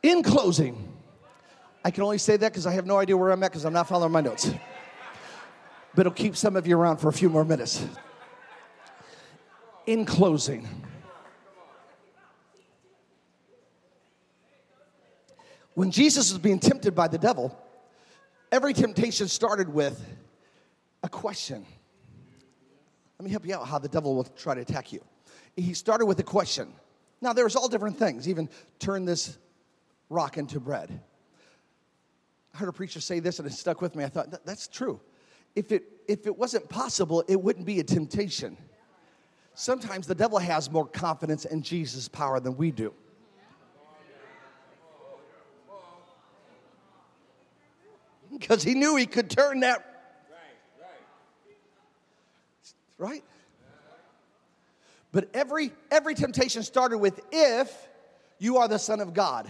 In closing, I can only say that because I have no idea where I'm at because I'm not following my notes. But it'll keep some of you around for a few more minutes. In closing, when Jesus was being tempted by the devil, every temptation started with a question. Let me help you out how the devil will try to attack you. He started with a question. Now, there's all different things, even turn this rock into bread. I heard a preacher say this and it stuck with me. I thought, that's true. If it, if it wasn't possible, it wouldn't be a temptation. Sometimes the devil has more confidence in Jesus' power than we do. Because he knew he could turn that. Right? But every every temptation started with if you are the son of God.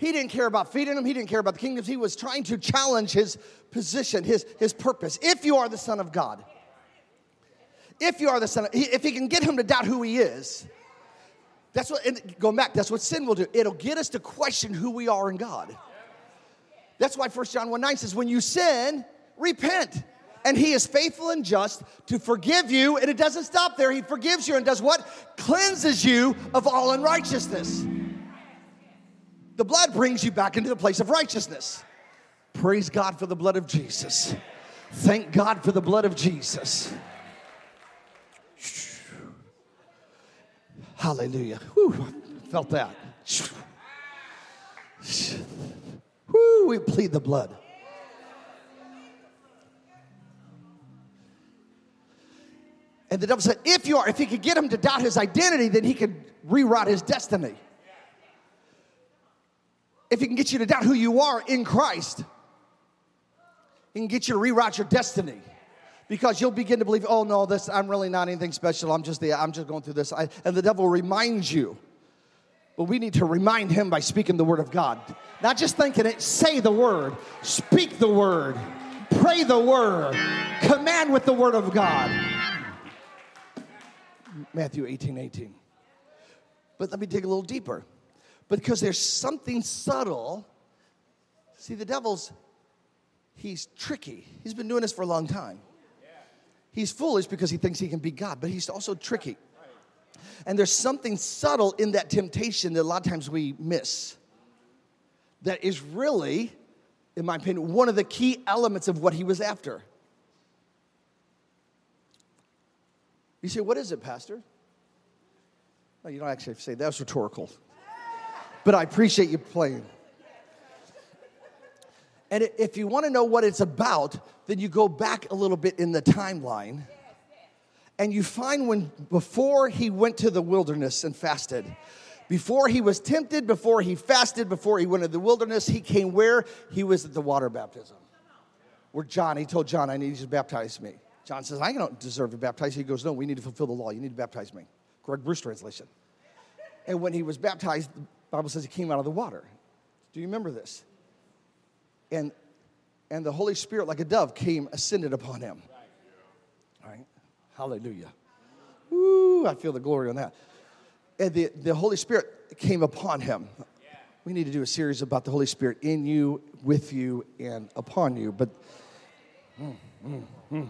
He didn't care about feeding them, he didn't care about the kingdoms. He was trying to challenge his position, his, his purpose. If you are the Son of God, if you are the Son of, if he can get him to doubt who he is, that's what, and go back, that's what sin will do. It'll get us to question who we are in God. That's why 1 John 1 9 says, when you sin, repent. And he is faithful and just to forgive you. And it doesn't stop there. He forgives you and does what? Cleanses you of all unrighteousness. The blood brings you back into the place of righteousness. Praise God for the blood of Jesus. Thank God for the blood of Jesus. Hallelujah. Whew, felt that. Whew, we plead the blood. And the devil said, if you are, if he could get him to doubt his identity, then he could rewrite his destiny if he can get you to doubt who you are in Christ, he can get you to rewrite your destiny because you'll begin to believe, oh no, this I'm really not anything special. I'm just the I'm just going through this. I, and the devil reminds you. But we need to remind him by speaking the word of God. Not just thinking it, say the word, speak the word, pray the word, command with the word of God. Matthew 18, 18. But let me dig a little deeper because there's something subtle. See, the devil's, he's tricky. He's been doing this for a long time. He's foolish because he thinks he can be God, but he's also tricky. And there's something subtle in that temptation that a lot of times we miss. That is really, in my opinion, one of the key elements of what he was after. You say, What is it, Pastor? No, you don't actually say that. was rhetorical but I appreciate you playing. And if you want to know what it's about, then you go back a little bit in the timeline and you find when before he went to the wilderness and fasted, before he was tempted, before he fasted, before he went to the wilderness, he came where? He was at the water baptism. Where John, he told John, I need you to baptize me. John says, I don't deserve to baptize. He goes, No, we need to fulfill the law. You need to baptize me. Greg Bruce translation. And when he was baptized, Bible says he came out of the water. Do you remember this? And and the Holy Spirit, like a dove, came ascended upon him. All right. Hallelujah. Ooh, I feel the glory on that. And the, the Holy Spirit came upon him. We need to do a series about the Holy Spirit in you, with you, and upon you. But mm, mm, mm.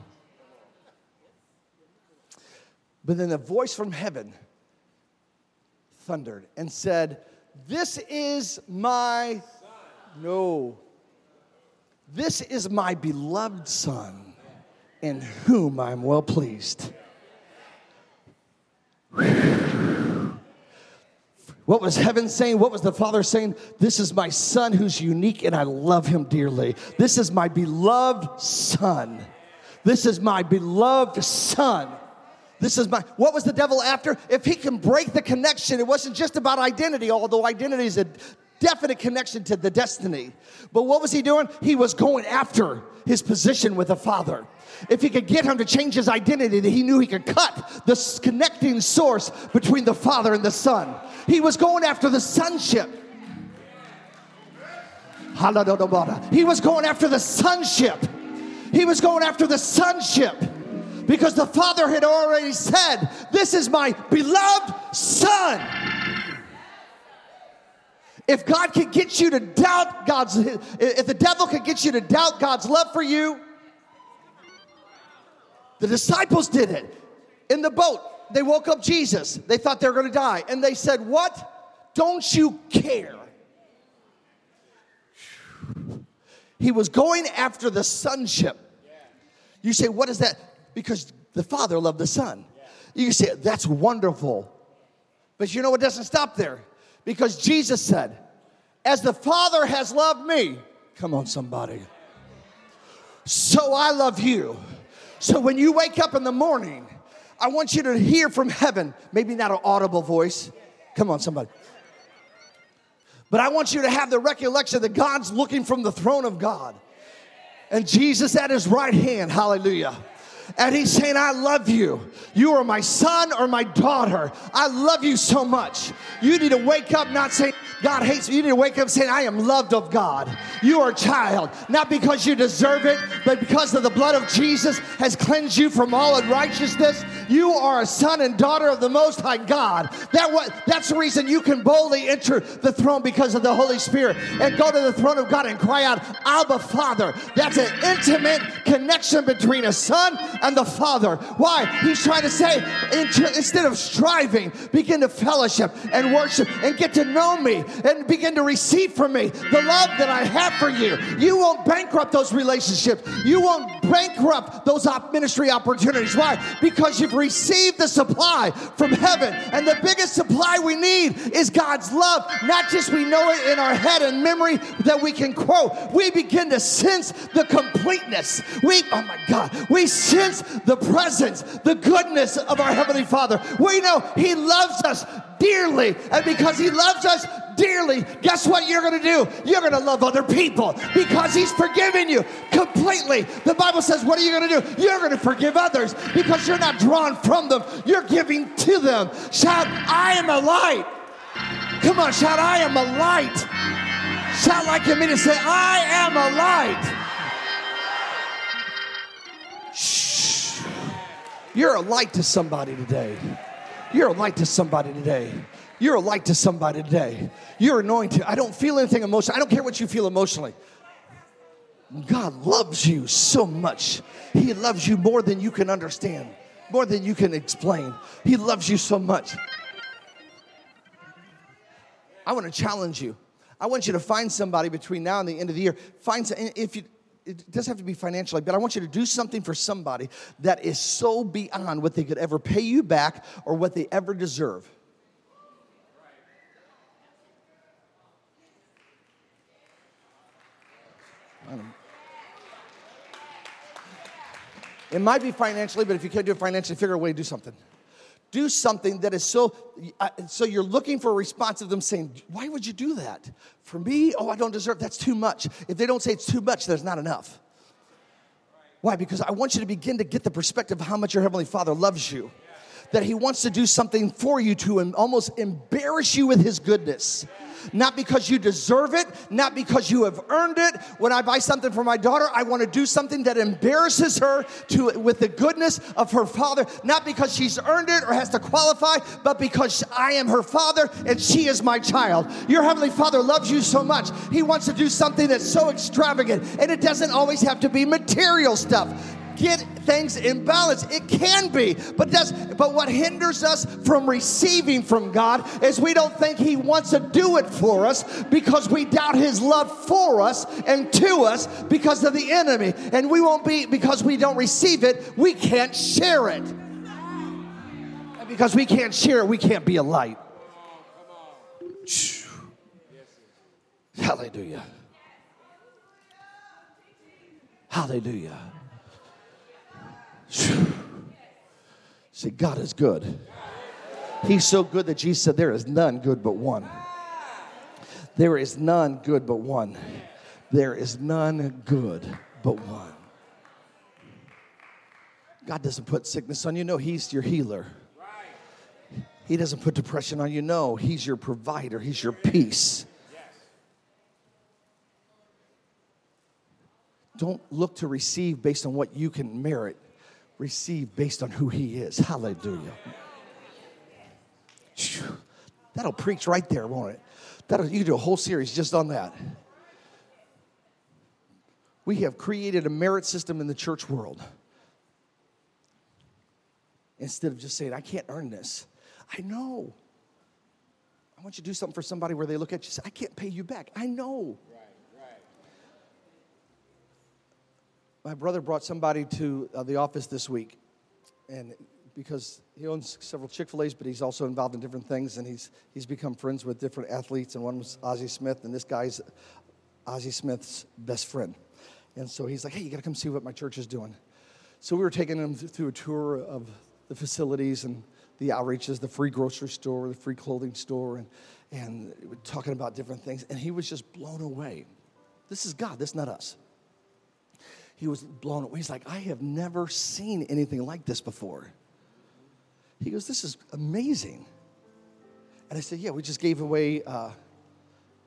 But then a voice from heaven thundered and said, This is my. No. This is my beloved Son, in whom I am well pleased. What was heaven saying? What was the Father saying? This is my Son who's unique and I love him dearly. This is my beloved Son. This is my beloved Son this is my, what was the devil after? If he can break the connection, it wasn't just about identity, although identity is a definite connection to the destiny. But what was he doing? He was going after his position with the Father. If he could get him to change his identity, he knew he could cut the connecting source between the Father and the Son. He was going after the sonship. He was going after the sonship. He was going after the sonship because the Father had already said, This is my beloved Son. If God can get you to doubt God's, if the devil can get you to doubt God's love for you, the disciples did it in the boat. They woke up Jesus. They thought they were going to die. And they said, What? Don't you care? He was going after the sonship. You say, What is that? Because the Father loved the Son. You can say, that's wonderful. But you know what doesn't stop there? Because Jesus said, as the Father has loved me, come on, somebody, so I love you. So when you wake up in the morning, I want you to hear from heaven, maybe not an audible voice. Come on, somebody. But I want you to have the recollection that God's looking from the throne of God. And Jesus at his right hand, hallelujah and he's saying, I love you. You are my son or my daughter. I love you so much. You need to wake up not saying, God hates me. You need to wake up saying, I am loved of God. You are a child, not because you deserve it, but because of the blood of Jesus has cleansed you from all unrighteousness. You are a son and daughter of the Most High God. That what, that's the reason you can boldly enter the throne because of the Holy Spirit and go to the throne of God and cry out, Abba, Father. That's an intimate connection between a son and the Father. Why? He's trying to say, instead of striving, begin to fellowship and worship and get to know me and begin to receive from me the love that I have for you. You won't bankrupt those relationships. You won't bankrupt those ministry opportunities. Why? Because you've received the supply from heaven. And the biggest supply we need is God's love. Not just we know it in our head and memory that we can quote. We begin to sense the completeness. We, oh my God, we sense the presence, the goodness of our Heavenly Father. We know He loves us dearly. And because He loves us dearly, guess what you're going to do? You're going to love other people because He's forgiven you completely. The Bible says, What are you going to do? You're going to forgive others because you're not drawn from them, you're giving to them. Shout, I am a light. Come on, shout, I am a light. Shout like you mean to say, I am a light. Shh. You're a light to somebody today. You're a light to somebody today. You're a light to somebody today. You're anointed. I don't feel anything emotional. I don't care what you feel emotionally. God loves you so much. He loves you more than you can understand, more than you can explain. He loves you so much. I want to challenge you. I want you to find somebody between now and the end of the year. Find some, if you it doesn't have to be financially, but I want you to do something for somebody that is so beyond what they could ever pay you back or what they ever deserve. It might be financially, but if you can't do it financially, figure a way to do something. Do something that is so, so you're looking for a response of them saying, Why would you do that? For me, oh, I don't deserve, that's too much. If they don't say it's too much, there's not enough. Why? Because I want you to begin to get the perspective of how much your Heavenly Father loves you. That He wants to do something for you to almost embarrass you with His goodness not because you deserve it, not because you have earned it. When I buy something for my daughter, I want to do something that embarrasses her to with the goodness of her father, not because she's earned it or has to qualify, but because I am her father and she is my child. Your heavenly father loves you so much. He wants to do something that's so extravagant, and it doesn't always have to be material stuff get things in balance. It can be, but does but what hinders us from receiving from God is we don't think He wants to do it for us because we doubt His love for us and to us because of the enemy. And we won't be because we don't receive it, we can't share it. And because we can't share it, we can't be a light. Hallelujah. Hallelujah. See, God is good. He's so good that Jesus said, There is none good but one. There is none good but one. There is none good but one. God doesn't put sickness on you. No, He's your healer. He doesn't put depression on you. No, He's your provider. He's your peace. Don't look to receive based on what you can merit receive based on who He is. Hallelujah. That'll preach right there, won't it? That'll, you do a whole series just on that. We have created a merit system in the church world. Instead of just saying, I can't earn this. I know. I want you to do something for somebody where they look at you and say, I can't pay you back. I know. My brother brought somebody to uh, the office this week, and because he owns several Chick Fil A's, but he's also involved in different things, and he's he's become friends with different athletes. And one was Ozzie Smith, and this guy's Ozzie Smith's best friend. And so he's like, "Hey, you got to come see what my church is doing." So we were taking him through a tour of the facilities and the outreaches, the free grocery store, the free clothing store, and and talking about different things. And he was just blown away. This is God. This is not us he was blown away. He's like, I have never seen anything like this before. He goes, This is amazing. And I said, Yeah, we just gave away uh,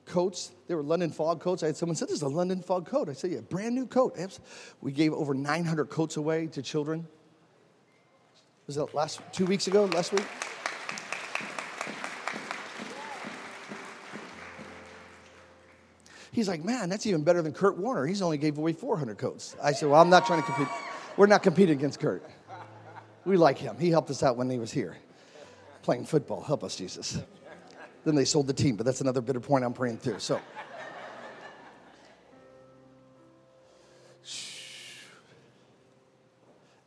coats. They were London fog coats. I had someone said, This is a London fog coat. I said, Yeah, brand new coat. We gave over 900 coats away to children. Was that last two weeks ago, last week? He's like, man, that's even better than Kurt Warner. He's only gave away 400 coats. I said, well, I'm not trying to compete. We're not competing against Kurt. We like him. He helped us out when he was here playing football. Help us, Jesus. Then they sold the team, but that's another bitter point I'm praying through. So.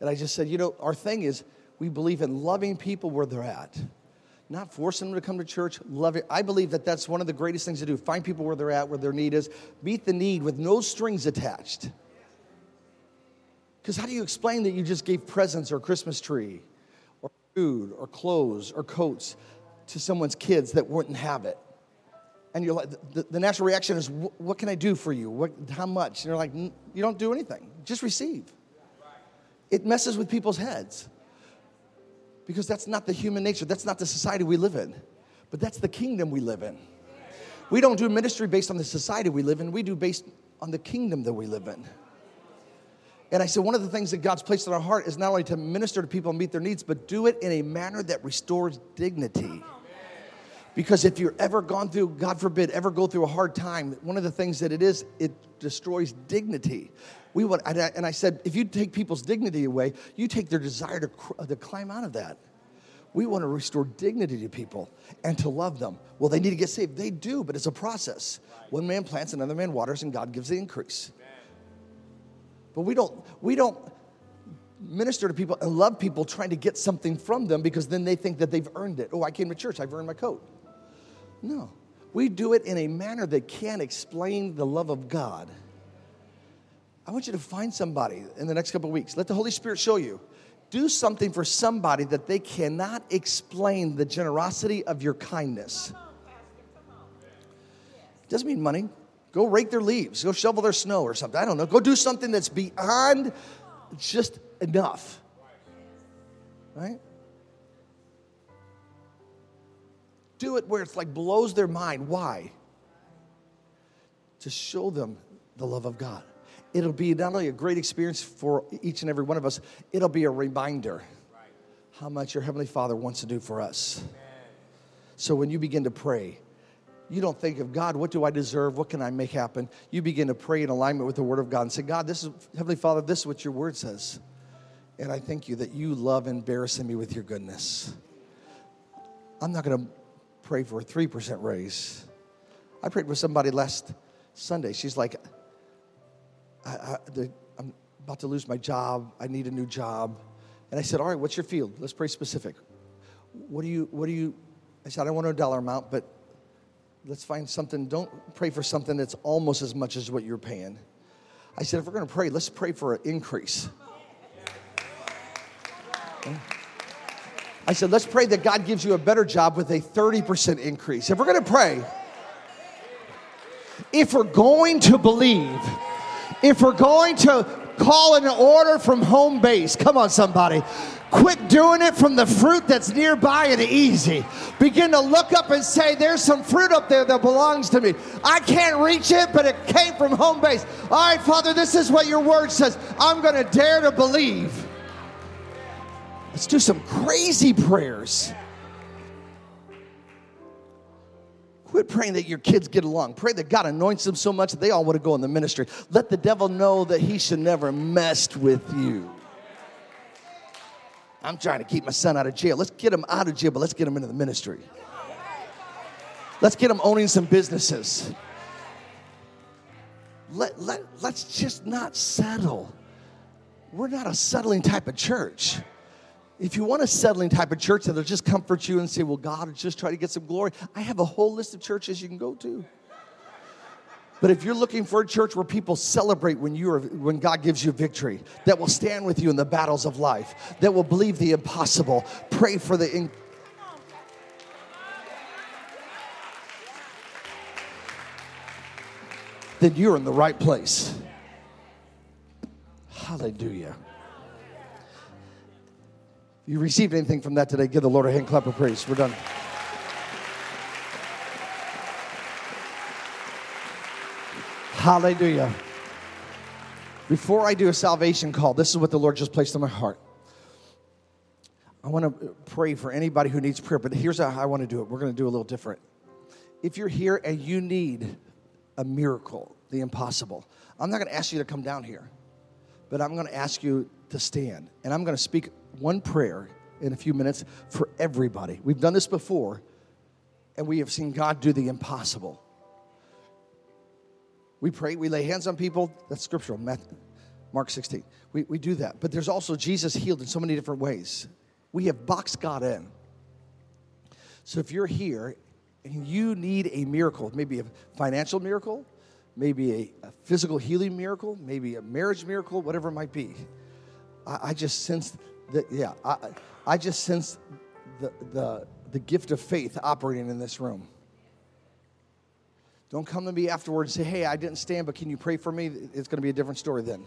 And I just said, you know, our thing is we believe in loving people where they're at not forcing them to come to church, love it. I believe that that's one of the greatest things to do. Find people where they're at, where their need is, meet the need with no strings attached. Because how do you explain that you just gave presents or Christmas tree or food or clothes or coats to someone's kids that wouldn't have it? And you're like, the, the natural reaction is, what can I do for you? What, how much? And you're like, you don't do anything, just receive. It messes with people's heads because that's not the human nature. That's not the society we live in. But that's the kingdom we live in. We don't do ministry based on the society we live in, we do based on the kingdom that we live in. And I said, one of the things that God's placed in our heart is not only to minister to people and meet their needs, but do it in a manner that restores dignity. Because if you're ever gone through, God forbid, ever go through a hard time, one of the things that it is, it destroys dignity. We want, and I said, if you take people's dignity away, you take their desire to, to climb out of that. We want to restore dignity to people and to love them. Well, they need to get saved. They do, but it's a process. One man plants, another man waters, and God gives the increase. But we don't, we don't minister to people and love people trying to get something from them because then they think that they've earned it. Oh, I came to church, I've earned my coat. No. We do it in a manner that can't explain the love of God I want you to find somebody in the next couple of weeks. Let the Holy Spirit show you. Do something for somebody that they cannot explain the generosity of your kindness. Doesn't mean money. Go rake their leaves, go shovel their snow or something. I don't know. Go do something that's beyond just enough. Right? Do it where it's like blows their mind. Why? To show them the love of God. It'll be not only a great experience for each and every one of us, it'll be a reminder how much your Heavenly Father wants to do for us. So when you begin to pray, you don't think of God, what do I deserve? What can I make happen? You begin to pray in alignment with the Word of God and say, God, this is, Heavenly Father, this is what your Word says. And I thank you that you love embarrassing me with your goodness. I'm not going to pray for a 3% raise. I prayed with somebody last Sunday. She's like, I, I'm about to lose my job. I need a new job. And I said, All right, what's your field? Let's pray specific. What do you, what do you, I said, I don't want a dollar amount, but let's find something. Don't pray for something that's almost as much as what you're paying. I said, if we're going to pray, let's pray for an increase. I said, let's pray that God gives you a better job with a 30% increase. If we're going to pray, if we're going to believe, if we're going to call an order from home base, come on, somebody. Quit doing it from the fruit that's nearby and easy. Begin to look up and say, There's some fruit up there that belongs to me. I can't reach it, but it came from home base. All right, Father, this is what your word says. I'm going to dare to believe. Let's do some crazy prayers. Quit praying that your kids get along. Pray that God anoints them so much that they all want to go in the ministry. Let the devil know that he should never messed with you. I'm trying to keep my son out of jail. Let's get him out of jail, but let's get him into the ministry. Let's get him owning some businesses. Let, let, let's just not settle. We're not a settling type of church. If you want a settling type of church that'll just comfort you and say, well, God, just try to get some glory, I have a whole list of churches you can go to. But if you're looking for a church where people celebrate when you are when God gives you victory, that will stand with you in the battles of life, that will believe the impossible, pray for the in- then you're in the right place. Hallelujah you received anything from that today, give the Lord a hand clap of praise. We're done. Hallelujah. Before I do a salvation call, this is what the Lord just placed in my heart. I want to pray for anybody who needs prayer, but here's how I want to do it. We're going to do a little different. If you're here and you need a miracle, the impossible, I'm not going to ask you to come down here, but I'm going to ask you to stand. And I'm going to speak one prayer in a few minutes for everybody. We've done this before, and we have seen God do the impossible. We pray, we lay hands on people. That's scriptural, Mark 16. We, we do that. But there's also Jesus healed in so many different ways. We have boxed God in. So if you're here and you need a miracle, maybe a financial miracle, maybe a, a physical healing miracle, maybe a marriage miracle, whatever it might be, I, I just sense that, yeah, I, I just sense the, the, the gift of faith operating in this room. Don't come to me afterwards and say, hey, I didn't stand, but can you pray for me? It's going to be a different story then.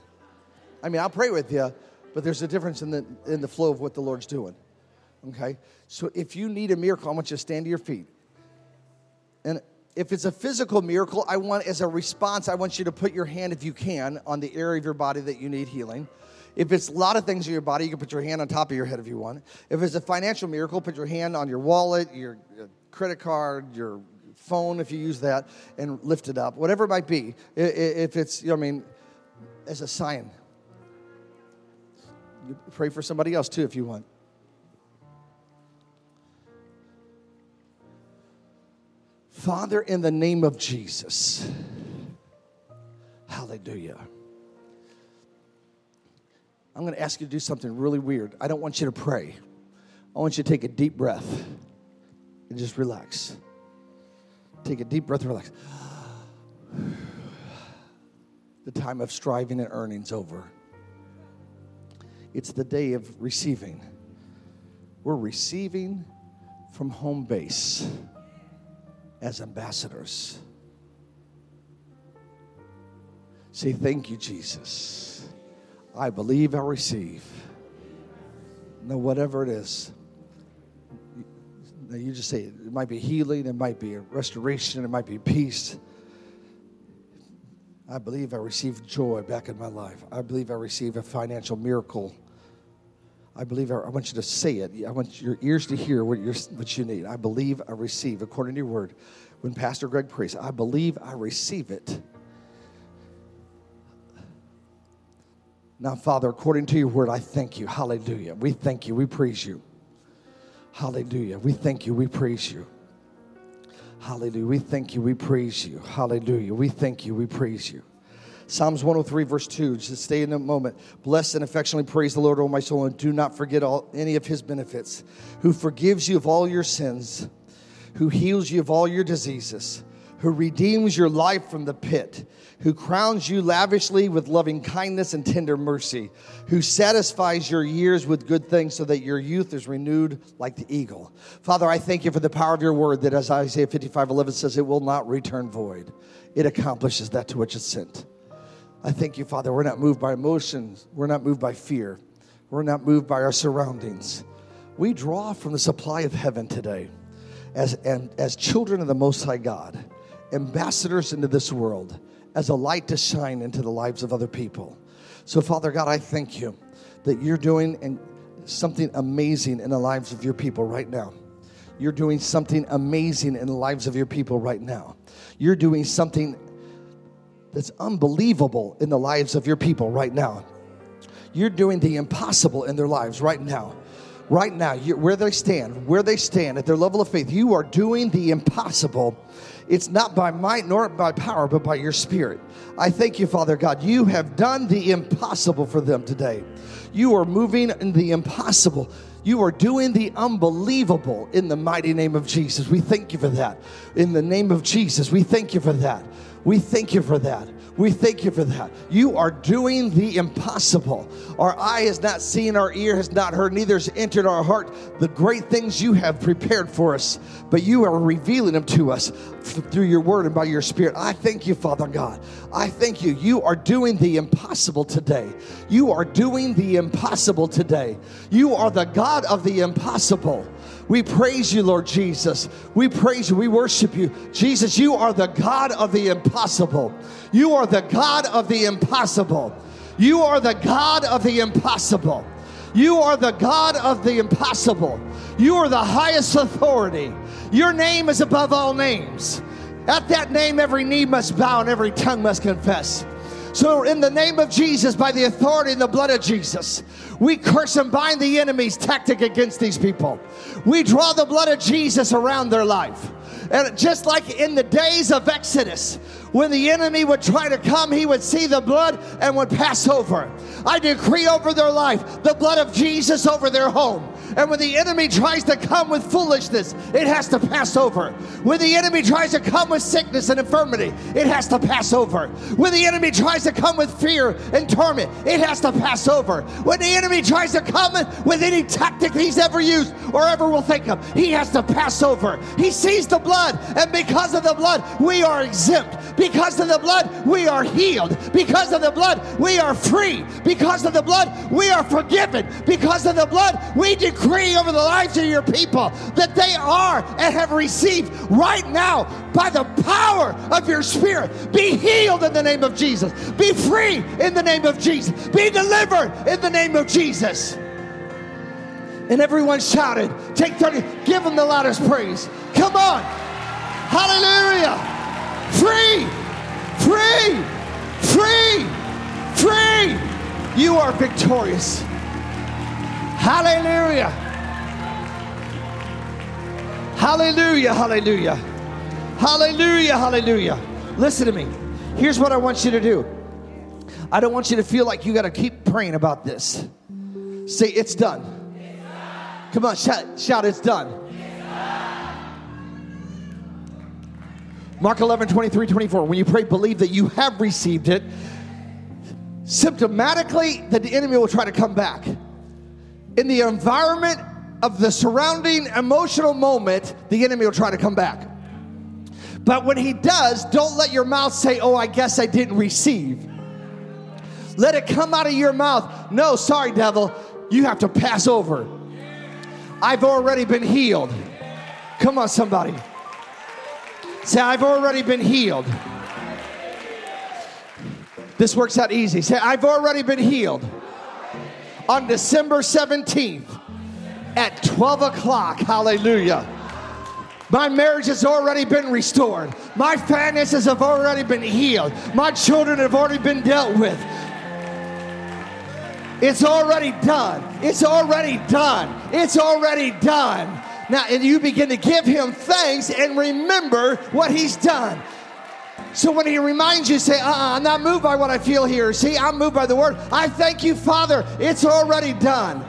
I mean, I'll pray with you, but there's a difference in the, in the flow of what the Lord's doing. Okay? So if you need a miracle, I want you to stand to your feet. And if it's a physical miracle, I want, as a response, I want you to put your hand, if you can, on the area of your body that you need healing. If it's a lot of things in your body, you can put your hand on top of your head if you want. If it's a financial miracle, put your hand on your wallet, your credit card, your phone if you use that, and lift it up. Whatever it might be. If it's, you know, I mean, as a sign. You pray for somebody else too if you want. Father, in the name of Jesus, hallelujah. I'm going to ask you to do something really weird. I don't want you to pray. I want you to take a deep breath and just relax. Take a deep breath and relax. The time of striving and earning's over. It's the day of receiving. We're receiving from home base as ambassadors. Say, Thank you, Jesus. I believe I receive. No, whatever it is. You just say it might be healing, it might be restoration, it might be peace. I believe I received joy back in my life. I believe I received a financial miracle. I believe I, I want you to say it. I want your ears to hear what, what you need. I believe I receive, according to your word. When Pastor Greg prays, I believe I receive it. Now, Father, according to your word, I thank you. Hallelujah. We thank you. We praise you. Hallelujah. We thank you. We praise you. Hallelujah. We thank you. We praise you. Hallelujah. We thank you. We praise you. Psalms 103, verse 2, just stay in a moment. Bless and affectionately praise the Lord, O my soul, and do not forget all, any of his benefits, who forgives you of all your sins, who heals you of all your diseases, who redeems your life from the pit who crowns you lavishly with loving kindness and tender mercy, who satisfies your years with good things so that your youth is renewed like the eagle. Father, I thank you for the power of your word that, as Isaiah 55 11 says, it will not return void. It accomplishes that to which it's sent. I thank you, Father. We're not moved by emotions, we're not moved by fear, we're not moved by our surroundings. We draw from the supply of heaven today as, and, as children of the Most High God, ambassadors into this world as a light to shine into the lives of other people. So, Father God, I thank you that you're doing something amazing in the lives of your people right now. You're doing something amazing in the lives of your people right now. You're doing something that's unbelievable in the lives of your people right now. You're doing the impossible in their lives right now. Right now, where they stand, where they stand at their level of faith, you are doing the impossible it's not by might nor by power, but by your spirit. I thank you, Father God. You have done the impossible for them today. You are moving in the impossible. You are doing the unbelievable in the mighty name of Jesus. We thank you for that. In the name of Jesus, we thank you for that. We thank you for that. We thank you for that. You are doing the impossible. Our eye has not seen, our ear has not heard, neither has entered our heart the great things you have prepared for us, but you are revealing them to us through your word and by your spirit. I thank you, Father God. I thank you. You are doing the impossible today. You are doing the impossible today. You are the God of the impossible. We praise you, Lord Jesus. We praise you. We worship you. Jesus, you are the God of the impossible. You are the God of the impossible. You are the God of the impossible. You are the God of the impossible. You are the highest authority. Your name is above all names. At that name, every knee must bow and every tongue must confess. So, in the name of Jesus, by the authority and the blood of Jesus, we curse and bind the enemy's tactic against these people. We draw the blood of Jesus around their life. And just like in the days of Exodus, when the enemy would try to come, he would see the blood and would pass over. I decree over their life the blood of Jesus over their home. And when the enemy tries to come with foolishness, it has to pass over. When the enemy tries to come with sickness and infirmity, it has to pass over. When the enemy tries to come with fear and torment, it has to pass over. When the enemy tries to come with any tactic he's ever used or ever will think of, he has to pass over. He sees the blood, and because of the blood, we are exempt. Because of the blood, we are healed. Because of the blood, we are free. Because of the blood, we are forgiven. Because of the blood, we decree over the lives of your people that they are and have received right now by the power of your spirit. Be healed in the name of Jesus. Be free in the name of Jesus. Be delivered in the name of Jesus. And everyone shouted, Take 30, give them the loudest praise. Come on. Hallelujah free, free, free, free. You are victorious. Hallelujah. Hallelujah, hallelujah. Hallelujah, hallelujah. Listen to me. Here's what I want you to do. I don't want you to feel like you got to keep praying about this. Say, it's done. Come on, shout, shout it's done. Mark 11, 23, 24. When you pray, believe that you have received it symptomatically that the enemy will try to come back. In the environment of the surrounding emotional moment, the enemy will try to come back. But when he does, don't let your mouth say, Oh, I guess I didn't receive. Let it come out of your mouth. No, sorry, devil, you have to pass over. I've already been healed. Come on, somebody. Say, I've already been healed. This works out easy. Say, I've already been healed. On December 17th at 12 o'clock. Hallelujah. My marriage has already been restored. My finances have already been healed. My children have already been dealt with. It's already done. It's already done. It's already done. Now, and you begin to give him thanks and remember what he's done. So when he reminds you, say, uh uh-uh, I'm not moved by what I feel here. See, I'm moved by the word. I thank you, Father. It's already done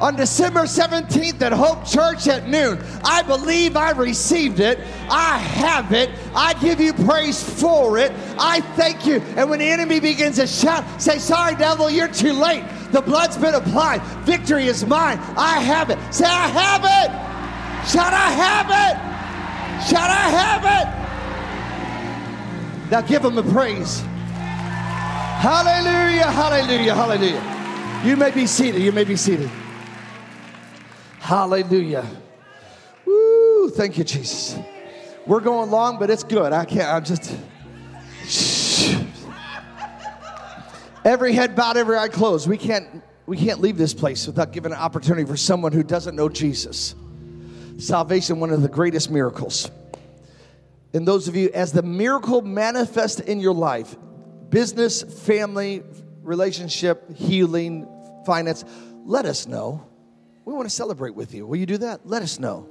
on December 17th at Hope Church at noon. I believe I received it. I have it. I give you praise for it. I thank you. And when the enemy begins to shout, say, Sorry, devil, you're too late. The blood's been applied. Victory is mine. I have it. Say, I have it. Shout, I have it. Shout, I have it. Now give him the praise. Hallelujah, hallelujah, hallelujah. You may be seated. You may be seated. Hallelujah. Woo, thank you, Jesus. We're going long, but it's good. I can't, I'm just. Every head bowed, every eye closed. We can't, we can't leave this place without giving an opportunity for someone who doesn't know Jesus. Salvation, one of the greatest miracles. And those of you, as the miracle manifests in your life, business, family, relationship, healing, finance, let us know. We want to celebrate with you. Will you do that? Let us know.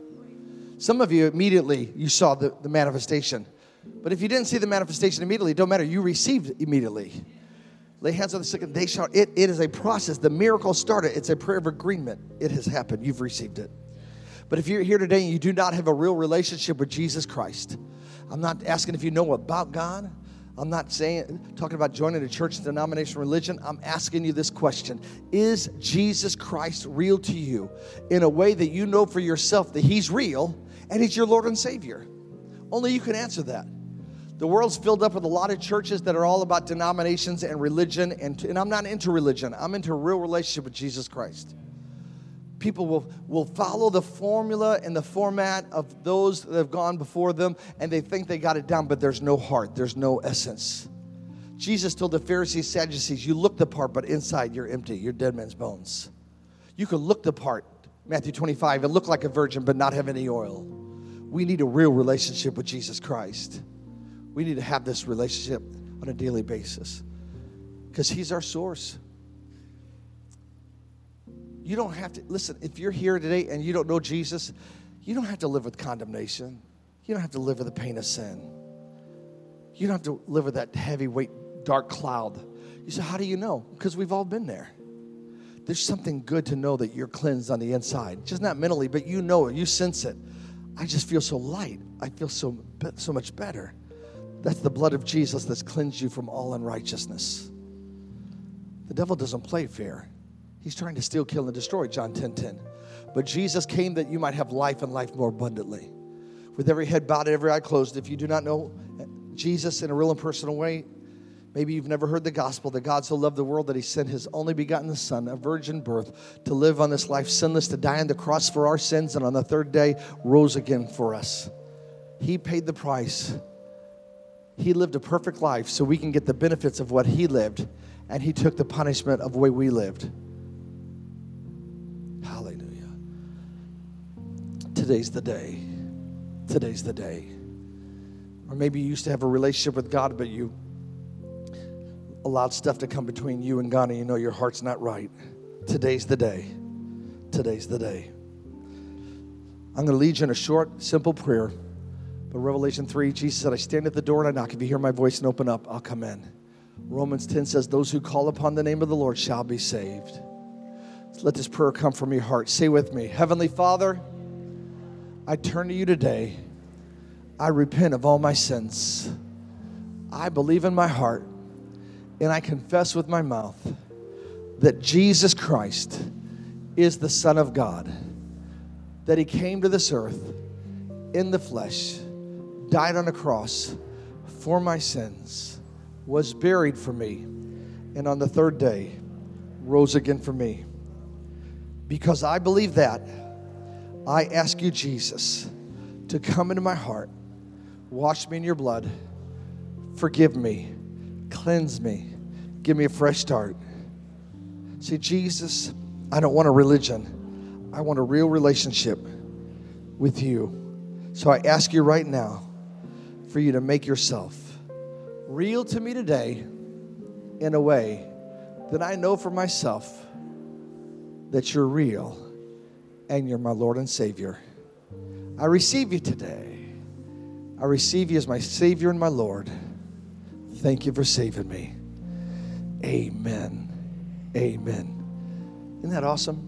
Some of you immediately you saw the, the manifestation. But if you didn't see the manifestation immediately, it don't matter. You received it immediately. Lay hands on the sick and they shall. It, it is a process. The miracle started. It's a prayer of agreement. It has happened. You've received it. But if you're here today and you do not have a real relationship with Jesus Christ, I'm not asking if you know about God. I'm not saying, talking about joining a church denomination religion. I'm asking you this question Is Jesus Christ real to you in a way that you know for yourself that He's real and He's your Lord and Savior? Only you can answer that. The world's filled up with a lot of churches that are all about denominations and religion, and, and I'm not into religion, I'm into a real relationship with Jesus Christ people will, will follow the formula and the format of those that have gone before them and they think they got it down, but there's no heart, there's no essence. Jesus told the Pharisees, Sadducees, you look the part, but inside you're empty, you're dead man's bones. You can look the part, Matthew 25, and look like a virgin, but not have any oil. We need a real relationship with Jesus Christ. We need to have this relationship on a daily basis because He's our source. You don't have to, listen, if you're here today and you don't know Jesus, you don't have to live with condemnation. You don't have to live with the pain of sin. You don't have to live with that heavyweight, dark cloud. You say, How do you know? Because we've all been there. There's something good to know that you're cleansed on the inside, just not mentally, but you know it, you sense it. I just feel so light. I feel so, so much better. That's the blood of Jesus that's cleansed you from all unrighteousness. The devil doesn't play fair. He's trying to steal, kill, and destroy, John 10 10. But Jesus came that you might have life and life more abundantly. With every head bowed, every eye closed, if you do not know Jesus in a real and personal way, maybe you've never heard the gospel that God so loved the world that he sent his only begotten Son, a virgin birth, to live on this life sinless, to die on the cross for our sins, and on the third day rose again for us. He paid the price. He lived a perfect life so we can get the benefits of what he lived, and he took the punishment of the way we lived. Today's the day. Today's the day. Or maybe you used to have a relationship with God, but you allowed stuff to come between you and God, and you know your heart's not right. Today's the day. Today's the day. I'm going to lead you in a short, simple prayer. But Revelation 3, Jesus said, I stand at the door and I knock. If you hear my voice and open up, I'll come in. Romans 10 says, Those who call upon the name of the Lord shall be saved. Let this prayer come from your heart. Say with me Heavenly Father, I turn to you today. I repent of all my sins. I believe in my heart and I confess with my mouth that Jesus Christ is the Son of God, that He came to this earth in the flesh, died on a cross for my sins, was buried for me, and on the third day rose again for me. Because I believe that, I ask you, Jesus, to come into my heart, wash me in your blood, forgive me, cleanse me, give me a fresh start. See, Jesus, I don't want a religion, I want a real relationship with you. So I ask you right now for you to make yourself real to me today in a way that I know for myself that you're real and you're my Lord and Savior. I receive you today. I receive you as my Savior and my Lord. Thank you for saving me. Amen. Amen. Isn't that awesome?